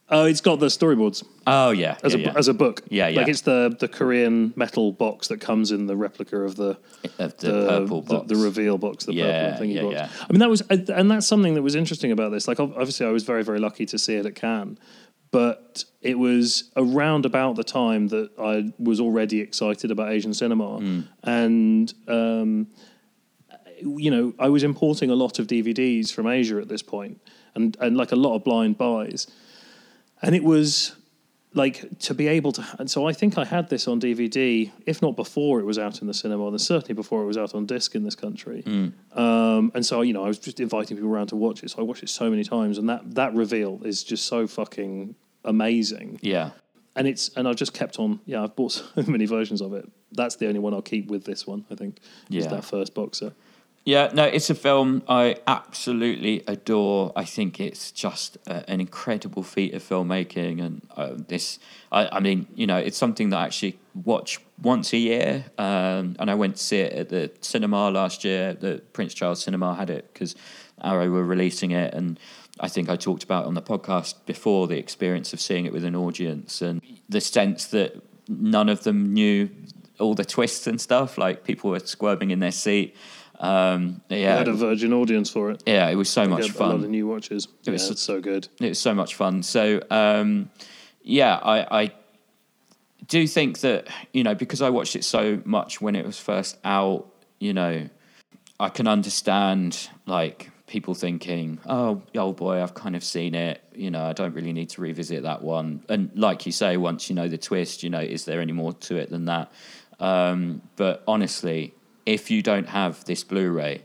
oh, it's got the storyboards oh yeah, as yeah, a yeah. as a book. Yeah, yeah. Like it's the the Korean metal box that comes in the replica of the of the, purple the, box. the reveal box, the Yeah, purple thingy yeah, box. yeah. I mean, that was, and that's something that was interesting about this. Like, ob- obviously, I was very, very lucky to see it at Cannes, but it was around about the time that I was already excited about Asian cinema, Hmm. and um, you know, I was importing a lot of DVDs from Asia at this point, and and like a lot of blind buys, and it was like to be able to and so i think i had this on dvd if not before it was out in the cinema then certainly before it was out on disc in this country. Um, and so you know i was just inviting people around to watch it so i watched it so many times and that that reveal is just so fucking amazing. Yeah. and it's and i've just kept on yeah i've bought so many versions of it. That's the only one i'll keep with this one i think is that first box set Yeah, no, it's a film I absolutely adore. I think it's just uh, an incredible feat of filmmaking, and uh, this, I, I mean, you know, it's something that I actually watch once a year. Um, and I went to see it at the cinema last year. The Prince Charles Cinema had it because Arrow were releasing it, and I think I talked about on the podcast before the experience of seeing it with an audience and the sense that none of them knew all the twists and stuff. Like people were squirming in their seat. Um, i yeah, had a virgin audience for it yeah, it was so much fun. a lot of new watches yeah, was- so good It was so much fun. So um, yeah, I, I do think that you know because I watched it so much when it was first out. You know, I can understand like people thinking, "Oh, old boy, I've kind of seen it. You know, I don't really need to revisit that one." And like you say, once you know the twist, you know, is there any more to it than that? Um, but honestly, if you don't have this Blu-ray,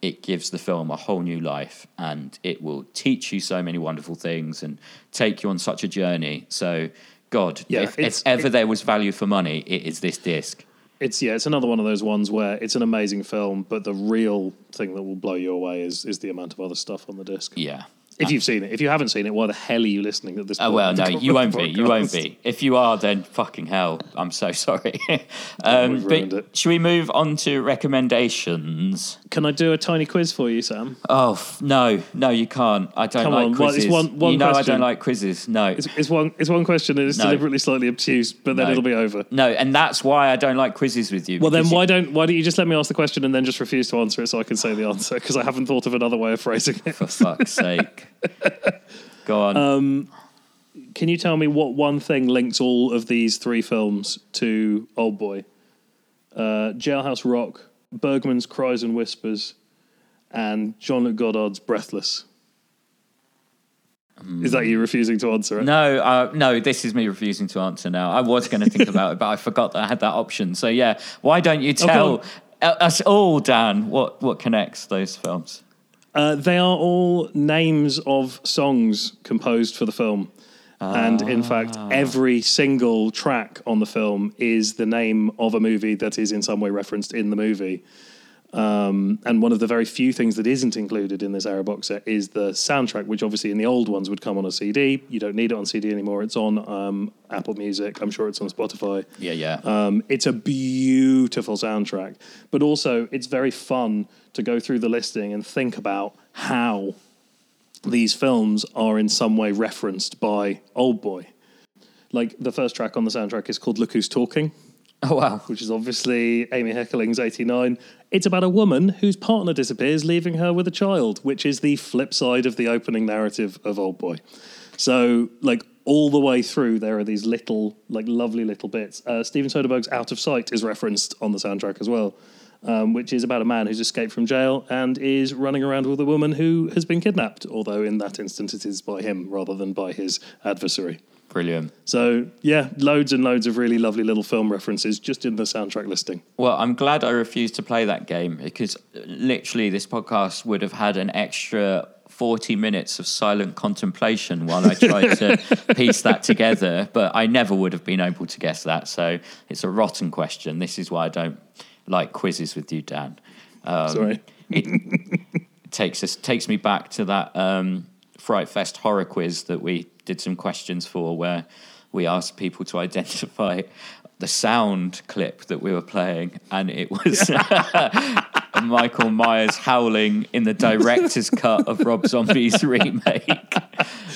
it gives the film a whole new life, and it will teach you so many wonderful things and take you on such a journey. So, God, Yeah, if, if ever there was value for money, it is this disc. It's yeah, it's another one of those ones where it's an amazing film, but the real thing that will blow you away is is the amount of other stuff on the disc. Yeah, If you've seen it, if you haven't seen it, why the hell are you listening at this Oh point? well, no, you won't be. You won't be. If you are, then fucking hell. I'm so sorry. um, we've but it. should we move on to recommendations? Can I do a tiny quiz for you, Sam? Oh f- no, no, you can't. I don't Come like on, well, quizzes. one- one you know I don't like quizzes. No, It's, it's one. It's one question, and it's No. deliberately slightly obtuse, but then No. it'll be over. no, and that's why I don't like quizzes with you. Well, then because you- why don't why don't you just let me ask the question and then just refuse to answer it so I can say the answer because I haven't thought of another way of phrasing it. For fuck's sake. Go on. Um, Can you tell me what one thing links all of these three films to Old Boy? Uh, Jailhouse Rock, Bergman's Cries and Whispers, and Jean-Luc Godard's Breathless. Is that you refusing to answer it? no, uh, no, this is me refusing to answer now. I was going to think about it, but I forgot that I had that option. So yeah, why don't you tell on. uh, us all, Dan, what what connects those films? Uh, they are all names of songs composed for the film. And in fact, every single track on the film is the name of a movie that is in some way referenced in the movie. Um, and one of the very few things that isn't included in this Arrow box set is the soundtrack, which obviously in the old ones would come on a CD. You don't need it on CD anymore. It's on um, Apple Music. I'm sure it's on Spotify. Yeah, yeah. Um, it's a beautiful soundtrack, but also it's very fun to go through the listing and think about how these films are in some way referenced by Old Boy. Like the first track on the soundtrack is called Look Who's Talking, oh wow. which is obviously Amy Heckerling's 89. It's about a woman whose partner disappears, leaving her with a child, which is the flip side of the opening narrative of Old Boy. So, like, all the way through, there are these little, like, lovely little bits. Uh, Steven Soderbergh's Out of Sight is referenced on the soundtrack as well, um, which is about a man who's escaped from jail and is running around with a woman who has been kidnapped, although in that instance it is by him rather than by his adversary. Brilliant. So, yeah, loads and loads of really lovely little film references just in the soundtrack listing. Well, I'm glad I refused to play that game because literally this podcast would have had an extra 40 minutes of silent contemplation while I tried to piece that together, but I never would have been able to guess that. So it's a rotten question. This is why I don't like quizzes with you, Dan. Um, Sorry. takes us takes me back to that um, Fright Fest horror quiz that we did some questions for, where we asked people to identify the sound clip that we were playing, and it was Michael Myers howling in the director's cut of Rob Zombie's remake,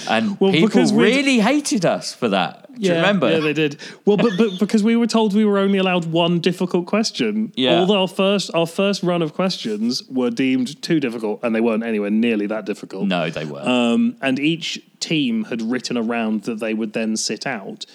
and Well, people really hated us for that. Do you remember? Yeah, they did. Well, but, but because we were told we were only allowed one difficult question. Yeah. Although our first our first run of questions were deemed too difficult, and they weren't anywhere nearly that difficult. no, they were. Um, and each team had written around that they would then sit out.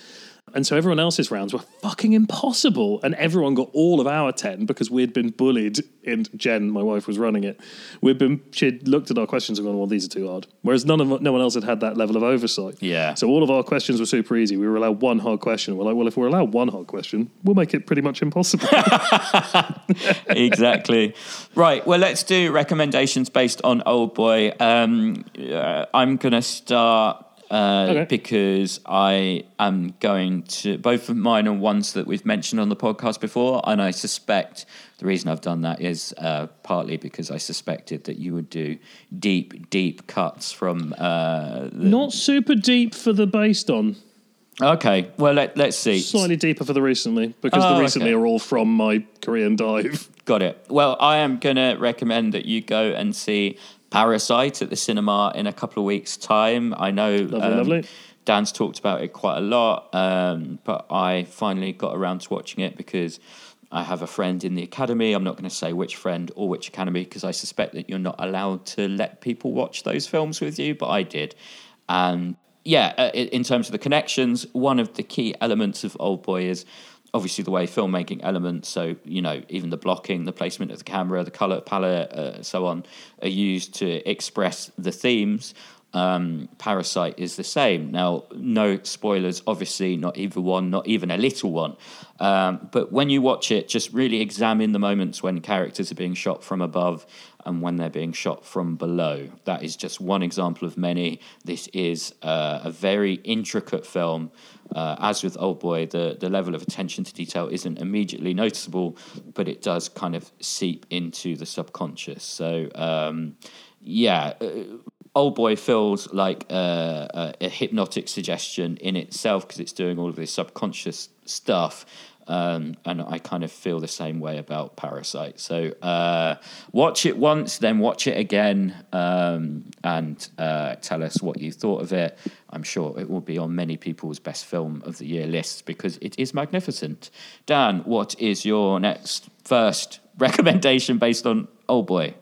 And so everyone else's rounds were fucking impossible. And everyone got all of our 10 because we'd been bullied. And Jen, my wife, was running it. We'd been, she'd looked at our questions and gone, well, these are too hard. Whereas none of, no one else had had that level of oversight. Yeah. So all of our questions were super easy. We were allowed one hard question. We're like, well, if we're allowed one hard question, we'll make it pretty much impossible. exactly. Right. Well, let's do recommendations based on Old Boy. Um, uh, I'm going to start uh, Okay. because I am going to. Both of mine are ones that we've mentioned on the podcast before, and I suspect the reason I've done that is uh, partly because I suspected that you would do deep, deep cuts from. Uh, Not super deep for the based on. okay. Well, let, let's see. Slightly deeper for the recently because Oh, the recently okay. are all from my Korean dive. Got it. Well, I am going to recommend that you go and see Parasite at the cinema in a couple of weeks' time. I know Lovely, um, lovely. Dan's talked about it quite a lot, um, but I finally got around to watching it because I have a friend in the academy. I'm not going to say which friend or which academy because I suspect that you're not allowed to let people watch those films with you, but I did. And yeah, uh, in in terms of the connections, one of the key elements of Old Boy is obviously the way filmmaking elements, so you know, even the blocking, the placement of the camera, the color palette, uh, so on, are used to express the themes. Um, Parasite is the same. Now, no spoilers, obviously, not even one, not even a little one. Um, but when you watch it, just really examine the moments when characters are being shot from above and when they're being shot from below. That is just one example of many. This is uh, a very intricate film. Uh, as with Old Boy, the, the level of attention to detail isn't immediately noticeable, but it does kind of seep into the subconscious. So, um, yeah, uh, Old Boy feels like a, a, a hypnotic suggestion in itself because it's doing all of this subconscious stuff. Um, and I kind of feel the same way about Parasite. So uh, watch it once, then watch it again, um, and uh, tell us what you thought of it. I'm sure it will be on many people's best film of the year lists because it is magnificent. Dan, what is your next first recommendation based on Old Boy?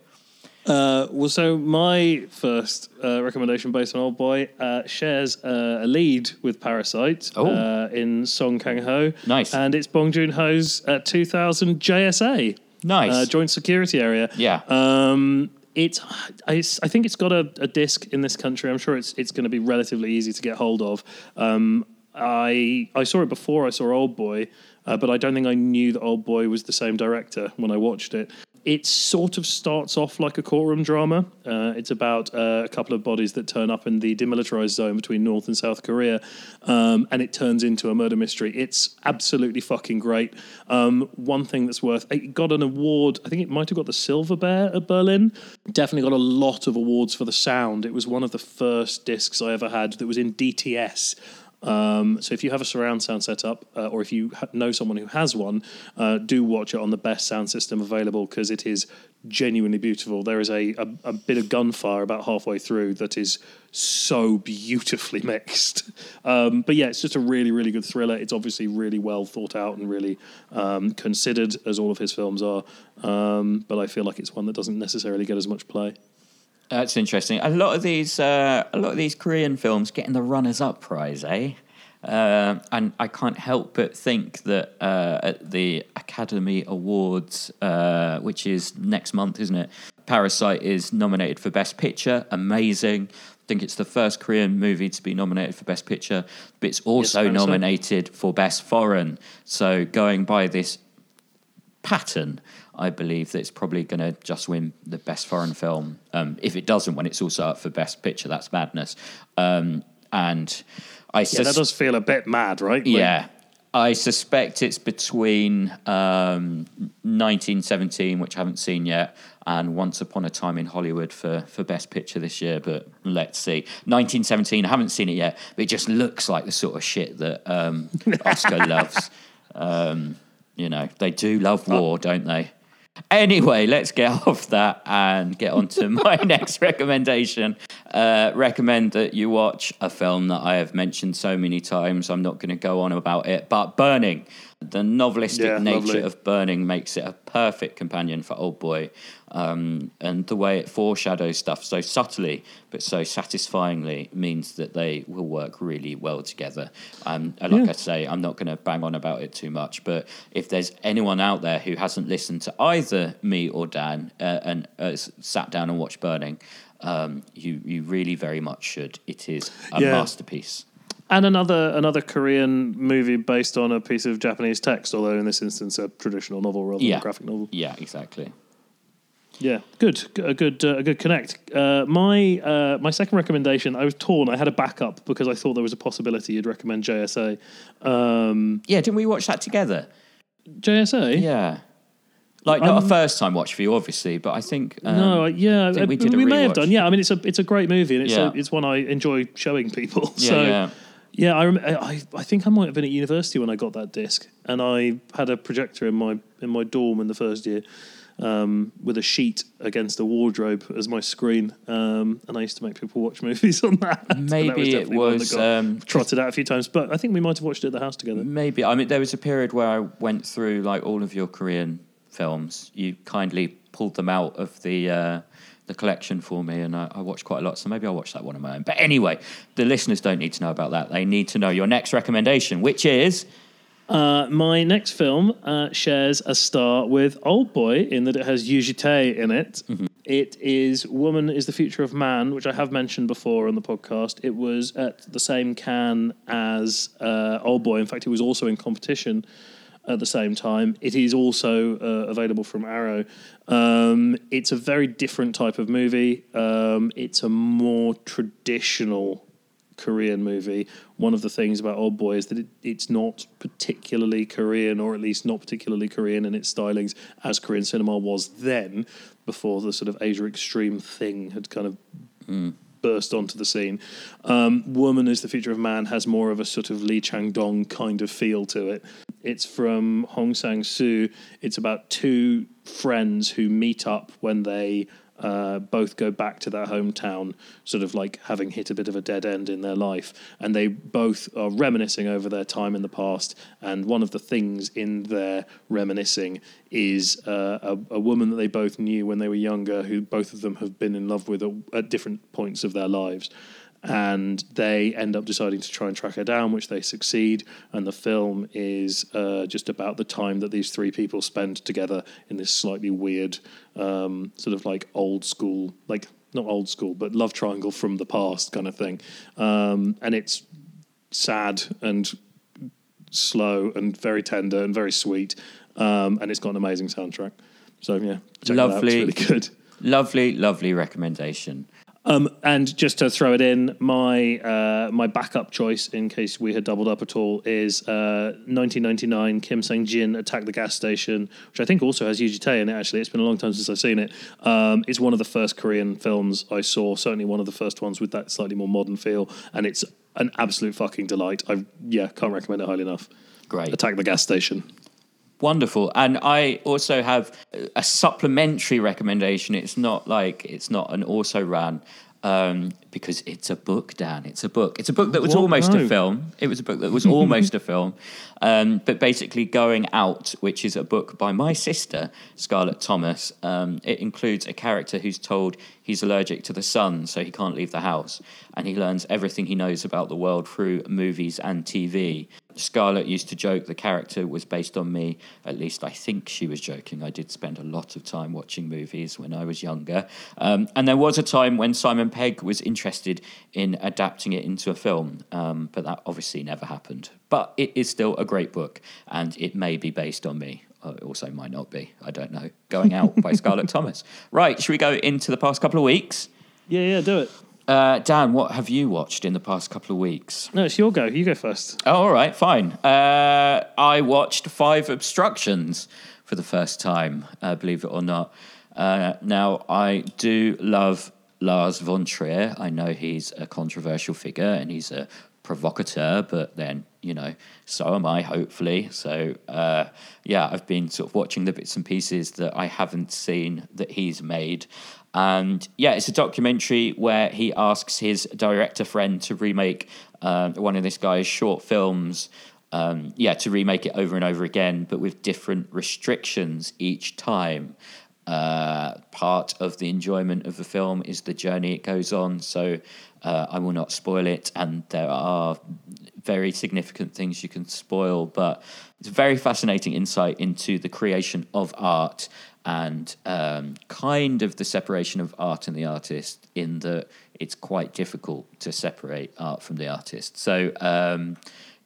Uh, well, so my first uh, recommendation based on Old Boy uh, shares uh, a lead with Parasite Oh. uh, in Song Kang Ho. Nice. And it's Bong Joon Ho's uh, 2000 JSA. Nice. Uh, Joint Security Area. Yeah. Um, it's, I, I think it's got a, a disc in this country. I'm sure it's it's going to be relatively easy to get hold of. Um, I I saw it before I saw Old Boy, uh, but I don't think I knew that Old Boy was the same director when I watched it. It sort of starts off like a courtroom drama. Uh, it's about uh, a couple of bodies that turn up in the demilitarized zone between North and South Korea, um, and it turns into a murder mystery. It's absolutely fucking great. Um, one thing that's worth it got an award. I think it might have got the Silver Bear at Berlin. Definitely got a lot of awards for the sound. It was one of the first discs I ever had that was in DTS. Um, so if you have a surround sound setup, uh, or if you ha- know someone who has one, uh, do watch it on the best sound system available because it is genuinely beautiful. There is a, a, a bit of gunfire about halfway through that is so beautifully mixed. Um, but yeah, it's just a really, really good thriller. It's obviously really well thought out and really um, considered, as all of his films are. Um, but I feel like it's one that doesn't necessarily get as much play. That's interesting. A lot of these, uh, a lot of these Korean films getting the runners-up prize, eh? Uh, and I can't help but think that uh, at the Academy Awards, uh, which is next month, isn't it? Parasite is nominated for Best Picture. Amazing. I think it's the first Korean movie to be nominated for Best Picture, but it's also Parasite. nominated for Best Foreign. So going by this pattern, I believe that it's probably going to just win the best foreign film. Um, if it doesn't, when it's also up for best picture, that's madness. Um, and I Yeah, that does feel a bit mad, right? Yeah. I suspect it's between um, 1917, which I haven't seen yet, and Once Upon a Time in Hollywood for, for Best Picture this year. But let's see. 1917, I haven't seen it yet, but it just looks like the sort of shit that um, Oscar loves. Um, you know, they do love war, don't they? Anyway, let's get off that and get on to my next recommendation. Uh, recommend that you watch a film that I have mentioned so many times. I'm not going to go on about it, but Burning. The novelistic Yeah, nature lovely. of Burning makes it a perfect companion for Old Boy. Um, and the way it foreshadows stuff so subtly but so satisfyingly means that they will work really well together. Um, and like Yeah. I say, I'm not going to bang on about it too much, but if there's anyone out there who hasn't listened to either me or Dan uh, and uh, sat down and watched Burning, um, you you really very much should. It is a Yeah. masterpiece. And another another Korean movie based on a piece of Japanese text, although in this instance a traditional novel rather than a graphic novel. Yeah, exactly. Yeah, good, a good, uh, a good connect. Uh, my uh, my second recommendation, I was torn. I had a backup because I thought there was a possibility you'd recommend JSA. Um, Yeah, didn't we watch that together? JSA? Yeah. Like not Um, a first time watch for you, obviously, but I think um, no, yeah, I think we uh, did a may have done. Yeah, I mean, it's a it's a great movie, and it's Yeah. a, it's one I enjoy showing people. Yeah, so yeah. Yeah, I, rem- I I think I might have been at university when I got that disc, and I had a projector in my in my dorm in the first year. Um, with a sheet against a wardrobe as my screen, um, and I used to make people watch movies on that. And that Maybe it definitely one that was, um, trotted out a few times, but I think we might have watched it at the house together. Maybe. I mean, there was a period where I went through like all of your Korean films. You kindly pulled them out of the uh, the collection for me, and I, I watched quite a lot. So maybe I'll watch that one of my own. But anyway, the listeners don't need to know about that. They need to know your next recommendation, which is Uh, my next film uh, shares a star with Old Boy in that it has Yoo Ji-tae in it. It is Woman is the Future of Man, which I have mentioned before on the podcast. It was at the same Cannes as uh, Old Boy. In fact, it was also in competition at the same time. It is also uh, available from Arrow. Um, it's a very different type of movie. Um, it's a more traditional Korean movie. One of the things about Old Boy is that it, it's not particularly Korean, or at least not particularly Korean in its stylings, as Korean cinema was then, before the sort of Asia Extreme thing had kind of burst onto the scene. Um, Woman is the Future of Man has more of a sort of Lee Chang Dong kind of feel to it. It's from Hong Sang Soo. It's about two friends who meet up when they uh, both go back to their hometown, sort of like having hit a bit of a dead end in their life. And they both are reminiscing over their time in the past. And one of the things in their reminiscing is uh, a, a woman that they both knew when they were younger, who both of them have been in love with at, at different points of their lives and they end up deciding to try and track her down, which they succeed. And the film is uh, just about the time that these three people spend together in this slightly weird, um, sort of like old school, like not old school, but love triangle from the past kind of thing. Um, and it's sad and slow and very tender and very sweet. Um, and it's got an amazing soundtrack. So yeah, Lovely. It really good. Lovely, lovely recommendation. Um, and just to throw it in, my uh, my backup choice, in case we had doubled up at all, is uh, 1999 Kim Sang Jin Attack the Gas Station, which I think also has Yoo Ji-tae in it. Actually, it's been a long time since I've seen it. Um, it's one of the first Korean films I saw. Certainly one of the first ones with that slightly more modern feel, and it's an absolute fucking delight. I yeah, can't recommend it highly enough. Great. Attack the Gas Station. Wonderful. And I also have a supplementary recommendation. It's not like it's not an also ran um, because it's a book, Dan. It's a book. It's a book that was What? almost No. a film. It was a book that was almost a film. Um, but basically, Going Out, which is a book by my sister, Scarlett Thomas, um, it includes a character who's told he's allergic to the sun, so he can't leave the house. And he learns everything he knows about the world through movies and TV. Scarlett used to joke the character was based on me. At least I think she was joking. I did spend a lot of time watching movies when I was younger. Um, and there was a time when Simon Pegg was interested in adapting it into a film, um, but that obviously never happened. But it is still a great book, and it may be based on me. Uh, It also might not be. I don't know. Going Out by Scarlett Thomas. Right, should we go into the past couple of weeks? Yeah, yeah, do it. Uh, Dan, what have you watched in the past couple of weeks? No, it's your go. You go first. Oh, all right, fine. Uh, I watched Five Obstructions for the first time, uh, believe it or not. Uh, now, I do love Lars von Trier. I know he's a controversial figure and he's a provocateur, but then, you know, so am I, hopefully. So, uh, yeah, I've been sort of watching the bits and pieces that I haven't seen that he's made. And yeah, it's a documentary where he asks his director friend to remake uh, one of this guy's short films. Um, yeah, to remake it over and over again, but with different restrictions each time. Uh, part of the enjoyment of the film is the journey it goes on, so uh, I will not spoil it. And there are very significant things you can spoil, but it's a very fascinating insight into the creation of art and um, kind of the separation of art and the artist, in that it's quite difficult to separate art from the artist. So, um,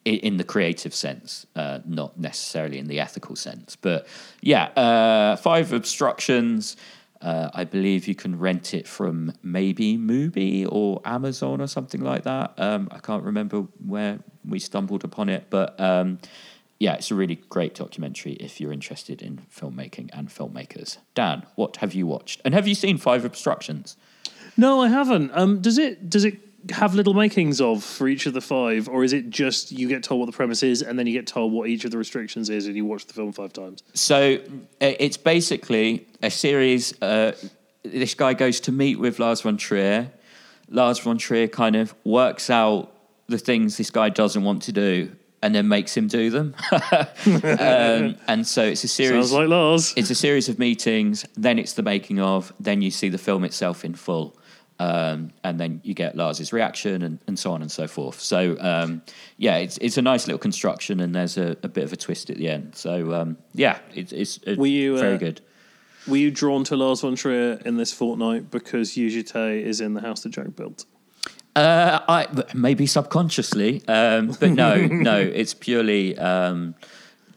in the creative sense, uh, not necessarily in the ethical sense. But yeah, uh, Five Obstructions. Uh, I believe you can rent it from maybe Mubi or Amazon or something like that. Um, I can't remember where we stumbled upon it, but um, yeah, it's a really great documentary if you're interested in filmmaking and filmmakers. Dan, what have you watched? And have you seen Five Obstructions? No, I haven't. Um, does it does it have little makings of for each of the five, or is it just you get told what the premise is and then you get told what each of the restrictions is and you watch the film five times? So it's basically a series. Uh, this guy goes to meet with Lars von Trier. Lars von Trier kind of works out the things this guy doesn't want to do and then makes him do them. um, and so it's a series. Sounds like Lars. it's a series of meetings. Then it's the making of. Then you see the film itself in full. Um, and then you get Lars's reaction and, and so on and so forth. So um, yeah, it's it's a nice little construction, and there's a, a bit of a twist at the end. So um, yeah, it's it's uh, Were you, very uh, good. Were you drawn to Lars von Trier in this fortnight because Yoo Ji-tae is in the house that Jack built? Uh, I maybe subconsciously, um, but no, no, it's purely um,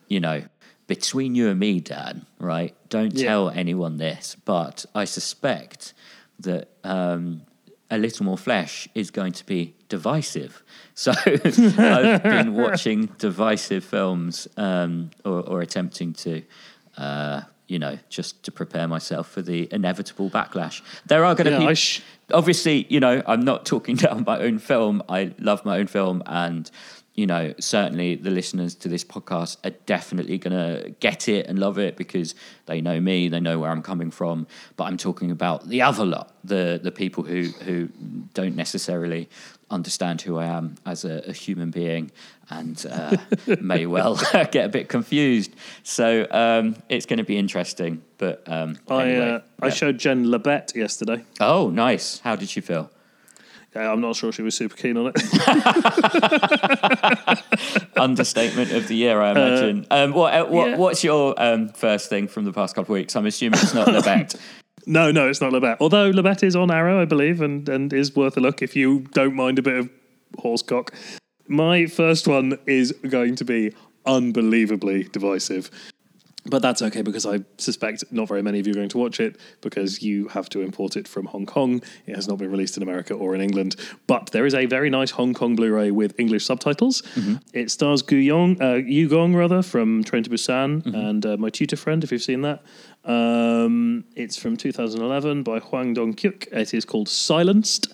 you know between you and me, Dan. Right? Don't Yeah. tell anyone this, but I suspect that um, a little more flesh is going to be divisive. So I've been watching divisive films um, or, or attempting to. Uh, you know, just to prepare myself for the inevitable backlash. There are going to Yeah, be. Sh- obviously, you know, I'm not talking down my own film. I love my own film, and you know, certainly the listeners to this podcast are definitely going to get it and love it because they know me, they know where I'm coming from. But I'm talking about the other lot, the the people who who don't necessarily understand who I am as a, a human being and uh, may well get a bit confused. So um, it's going to be interesting. But um, I anyway, uh, I showed Jen La Bête yesterday. Oh, nice. How did she feel? Yeah, I'm not sure she was super keen on it. Understatement of the year, I imagine. um, what, uh, what, yeah. What's your um, first thing from the past couple of weeks? I'm assuming it's not La Bête. no, no, it's not La Bête. Although La Bête is on Arrow, I believe, and, and is worth a look if you don't mind a bit of horsecock. My first one is going to be unbelievably divisive. But that's okay because I suspect not very many of you are going to watch it because you have to import it from Hong Kong. It has not been released in America or in England. But there is a very nice Hong Kong Blu ray with English subtitles. It stars Gu Yong, uh, Yu Gong, rather, from Train to Busan and uh, My Tutor Friend, if you've seen that. Um, it's from 2011 by Hwang Dong Hyuk. It is called Silenced.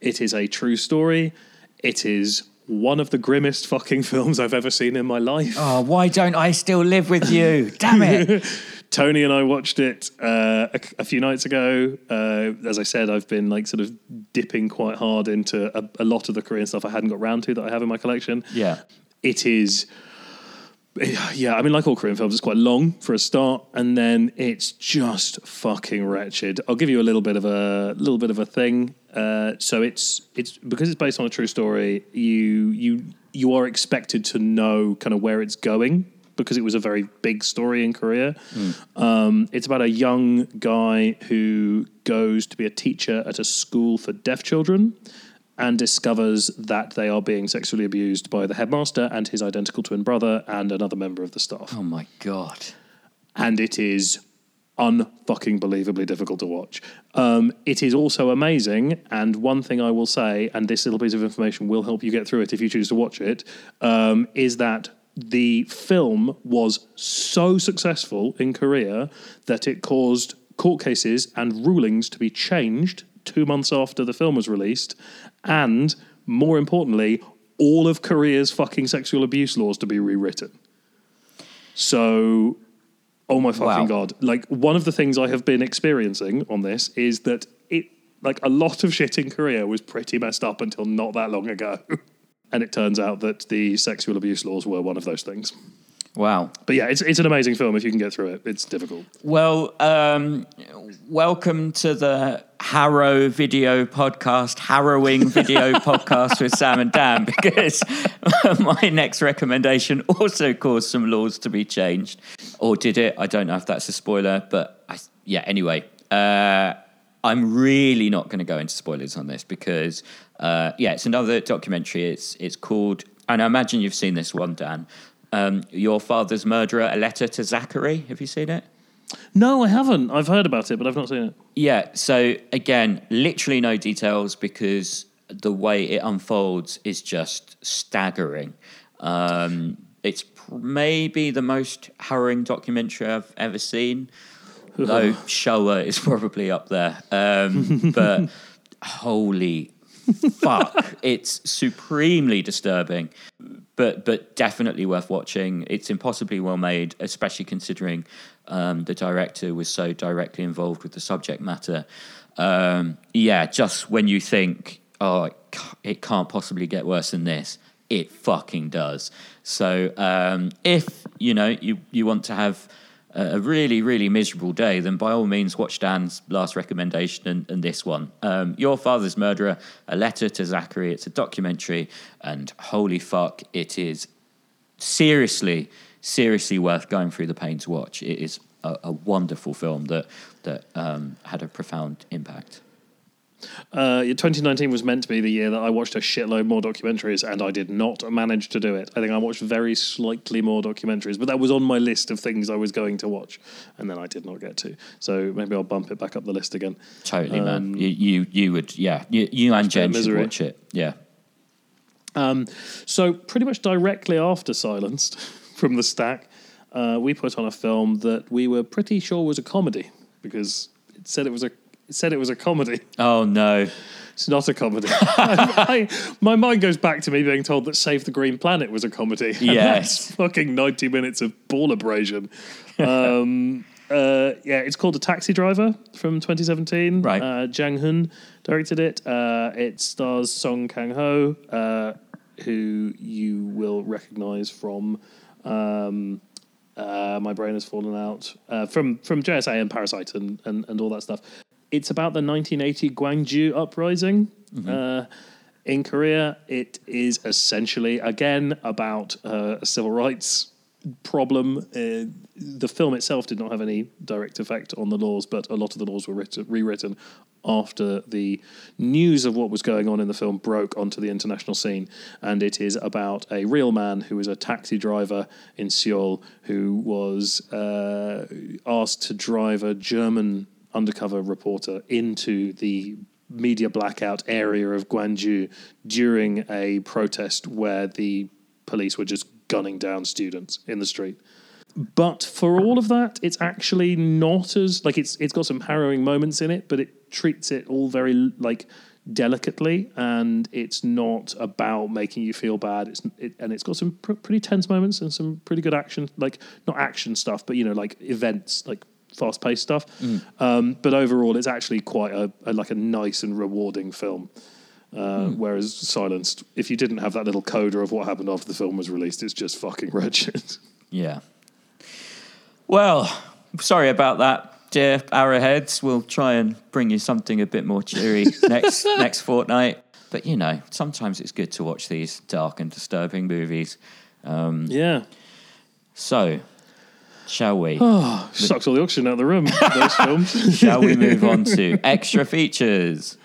It is a true story. It is one of the grimmest fucking films I've ever seen in my life. oh, why don't I still live with you? Damn it. Tony and I watched it uh, a, a few nights ago. Uh, as I said, I've been like sort of dipping quite hard into a, a lot of the Korean stuff I hadn't got round to that I have in my collection. Yeah. It is, yeah, I mean, like all Korean films, it's quite long for a start, and then it's just fucking wretched. I'll give you a little bit of a little bit of a thing. Uh, so it's it's because it's based on a true story. You you you are expected to know kind of where it's going because it was a very big story in Korea. Um, it's about a young guy who goes to be a teacher at a school for deaf children and discovers that they are being sexually abused by the headmaster and his identical twin brother and another member of the staff. Oh, my God. And it is unfucking believably difficult to watch. Um, it is also amazing, and one thing I will say, and this little piece of information will help you get through it if you choose to watch it, um, is that the film was so successful in Korea that it caused court cases and rulings to be changed two months after the film was released, and more importantly, all of Korea's fucking sexual abuse laws to be rewritten. So, oh my fucking Wow. god! Like one of the things I have been experiencing on this is that it, like a lot of shit in Korea was pretty messed up until not that long ago, and it turns out that the sexual abuse laws were one of those things. Wow. But yeah, it's it's an amazing film if you can get through it. It's difficult. Well, um, welcome to the Harrow video podcast, harrowing video podcast with Sam and Dan, because my next recommendation also caused some laws to be changed. Or did it? I don't know if that's a spoiler, but I, yeah, anyway. Uh, I'm really not going to go into spoilers on this because, uh, yeah, it's another documentary. It's it's called, and I imagine you've seen this one, Dan. Um, Your Father's Murderer: A Letter to Zachary. Have you seen it? No, I haven't. I've heard about it, but I've not seen it. Yeah. So again, literally no details because the way it unfolds is just staggering. Um, it's maybe the most harrowing documentary I've ever seen. Though Shoah is probably up there, um, but holy fuck, it's supremely disturbing, but but definitely worth watching. It's impossibly well made, especially considering um, the director was so directly involved with the subject matter. Um, yeah, just when you think, oh, it ca- it can't possibly get worse than this, it fucking does. So um, if you know you you want to have a really, really miserable day, then by all means watch Dan's last recommendation and, and this one. Um, Your Father's Murderer, A Letter to Zachary. It's a documentary, and holy fuck, it is seriously, seriously worth going through the pain to watch. It is a, a wonderful film that, that um, had a profound impact. Uh, 2019 was meant to be the year that I watched a shitload more documentaries, and I did not manage to do it. I think I watched very slightly more documentaries, but that was on my list of things I was going to watch, and then I did not get to. So maybe I'll bump it back up the list again. Totally, man. You, you, you would, yeah. You, you and Jen should watch it. Yeah. Um, so pretty much directly after Silenced from the stack, uh, we put on a film that we were pretty sure was a comedy because it said it was a said it was a comedy. Oh no. It's not a comedy. I, I, my mind goes back to me being told that Save the Green Planet was a comedy. Yes. fucking 90 minutes of ball abrasion. Um, uh, yeah, it's called A Taxi Driver from 2017. Right. Uh, Jang Hun directed it. Uh, it stars Song Kang Ho, uh, who you will recognize from. Um, uh, my brain has fallen out uh, from from JSA and Parasite and, and, and all that stuff. It's about the 1980 Gwangju uprising uh, in Korea. It is essentially again about uh, a civil rights problem. Uh, the film itself did not have any direct effect on the laws, but a lot of the laws were written, rewritten after the news of what was going on in the film broke onto the international scene. And it is about a real man who is a taxi driver in Seoul who was uh, asked to drive a German undercover reporter into the media blackout area of Gwangju during a protest where the police were just gunning down students in the street. But for all of that, it's actually not as like it's it's got some harrowing moments in it, but it treats it all very like delicately, and it's not about making you feel bad. It's it, and it's got some pr- pretty tense moments and some pretty good action, like not action stuff, but you know like events, like fast paced stuff. Um, but overall, it's actually quite a, a like a nice and rewarding film. Uh, Whereas Silenced, if you didn't have that little coda of what happened after the film was released, it's just fucking wretched. Yeah. Well, sorry about that, dear Arrowheads. We'll try and bring you something a bit more cheery next next fortnight. But you know, sometimes it's good to watch these dark and disturbing movies. yeah. So, shall we? Oh, sucks all the oxygen out of the room, those films. shall we move on to extra features?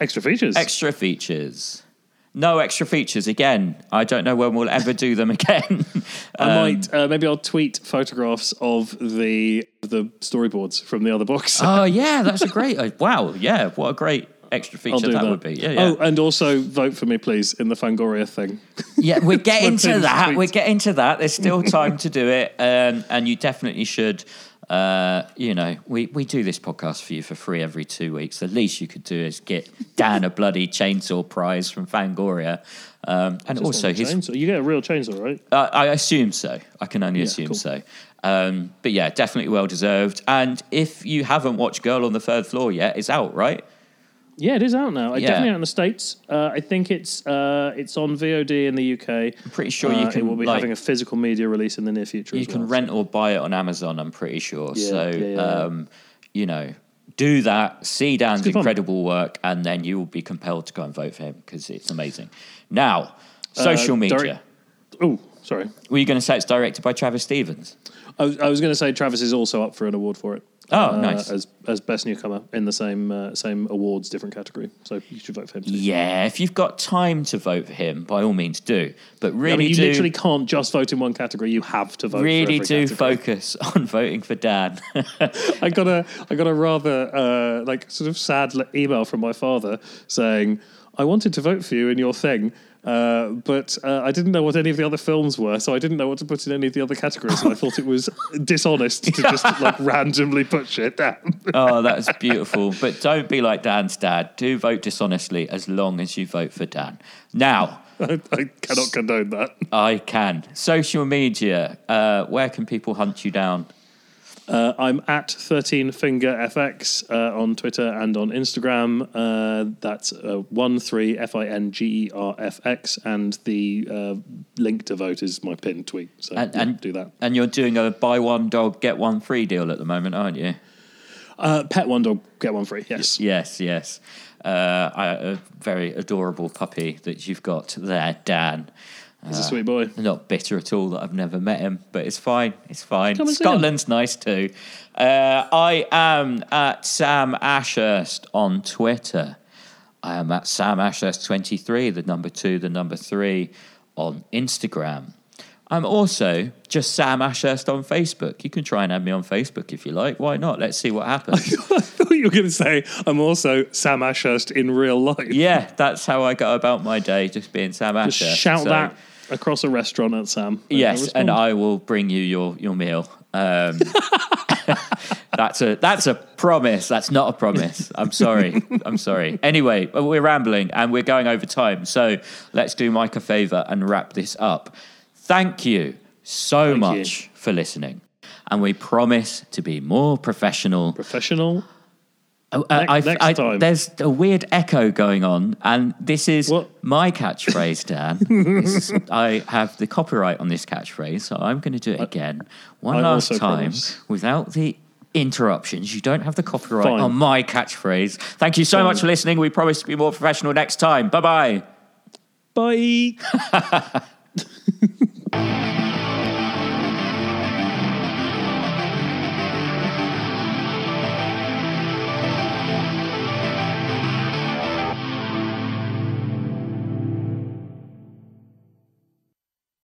Extra features. Extra features. No extra features again. I don't know when we'll ever do them again. I might, uh, maybe I'll tweet photographs of the the storyboards from the other box. oh yeah, that's a great. uh, Wow, yeah, what a great extra feature that, that. would be. Yeah, yeah. Oh, and also vote for me, please, in the Fangoria thing. Yeah, we're getting to that. tweet. We're getting to that. There's still time to do it, um, and you definitely should. Uh, you know, we, we do this podcast for you for free every two weeks. The least you could do is get Dan a bloody chainsaw prize from Fangoria, um, and also his. chainsaw. You get a real chainsaw, right? Uh, I assume so. I can only Yeah, assume cool. so. Um, but yeah, definitely well deserved. And if you haven't watched Girl on the Third Floor yet, it's out, right? Yeah, it is out now. Yeah. definitely out in the states. Uh, I think it's uh, it's on VOD in the UK. I'm pretty sure you Uh, can It will be like, having a physical media release in the near future. you can well. rent or buy it on Amazon. I'm pretty sure. Yeah, so yeah, um, you know, do that. See Dan's incredible work, and then you will be compelled to go and vote for him because it's amazing. Now, social Uh, media. direct- Oh, sorry. Were you going to say it's directed by Travis Stevens? I was, I was going to say Travis is also up for an award for it. Oh, uh, nice. As as best newcomer in the same uh, same awards, different category. So you should vote for him. Too. Yeah, if you've got time to vote for him, by all means do. But really, I mean, you do literally can't just vote in one category. You have to vote. really do category. focus on voting for Dan. I got a I got a rather uh, like sort of sad email from my father saying I wanted to vote for you in your thing. Uh, but uh, I didn't know what any of the other films were, so I didn't know what to put in any of the other categories. And I thought it was dishonest to just like randomly put shit down. oh, that's beautiful. But don't be like Dan's dad. Do vote dishonestly as long as you vote for Dan. Now, I, I cannot condone that. I can. Social media. Uh, where can people hunt you down? Uh, I'm at 13 Finger FX uh, on Twitter and on Instagram. Uh, that's uh, 1 3 F I N G E R F X. And the uh, link to vote is my pinned tweet. So And, yeah, and do that. And you're doing a buy one dog get one free deal at the moment, aren't you? Uh, pet one dog, get one free. Yes. Yes, yes. Uh, I, a very adorable puppy that you've got there, Dan. He's a sweet boy. Not bitter at all that I've never met him, but it's fine. It's fine. Come and see him. Scotland's nice too. Uh, I am at Sam Ashurst on Twitter. I am at Sam Ashurst twenty three, the number two, the number three on Instagram. I'm also just Sam Ashurst on Facebook. You can try and add me on Facebook if you like. Why not? Let's see what happens. You were going to say I'm also Sam Ashurst in real life. yeah, that's how I go about my day, just being Sam Just Ashurst. shout So, that across a restaurant at Sam. Yes, and I will bring you your your meal. Um, that's a that's a promise. That's not a promise. I'm sorry. I'm sorry. Anyway, we're rambling and we're going over time. So let's do Mike a favor and wrap this up. Thank you so Thank much you. for listening, and we promise to be more professional professional. Oh, uh, Next- I- next I- time. There's a weird echo going on, and this is What? my catchphrase, Dan. This is- I have the copyright on this catchphrase, so I'm going to do it again one I last time promise. without the interruptions. You don't have the copyright Fine. on my catchphrase. Thank you so Fine. much for listening. We promise to be more professional next time. Bye bye. Bye.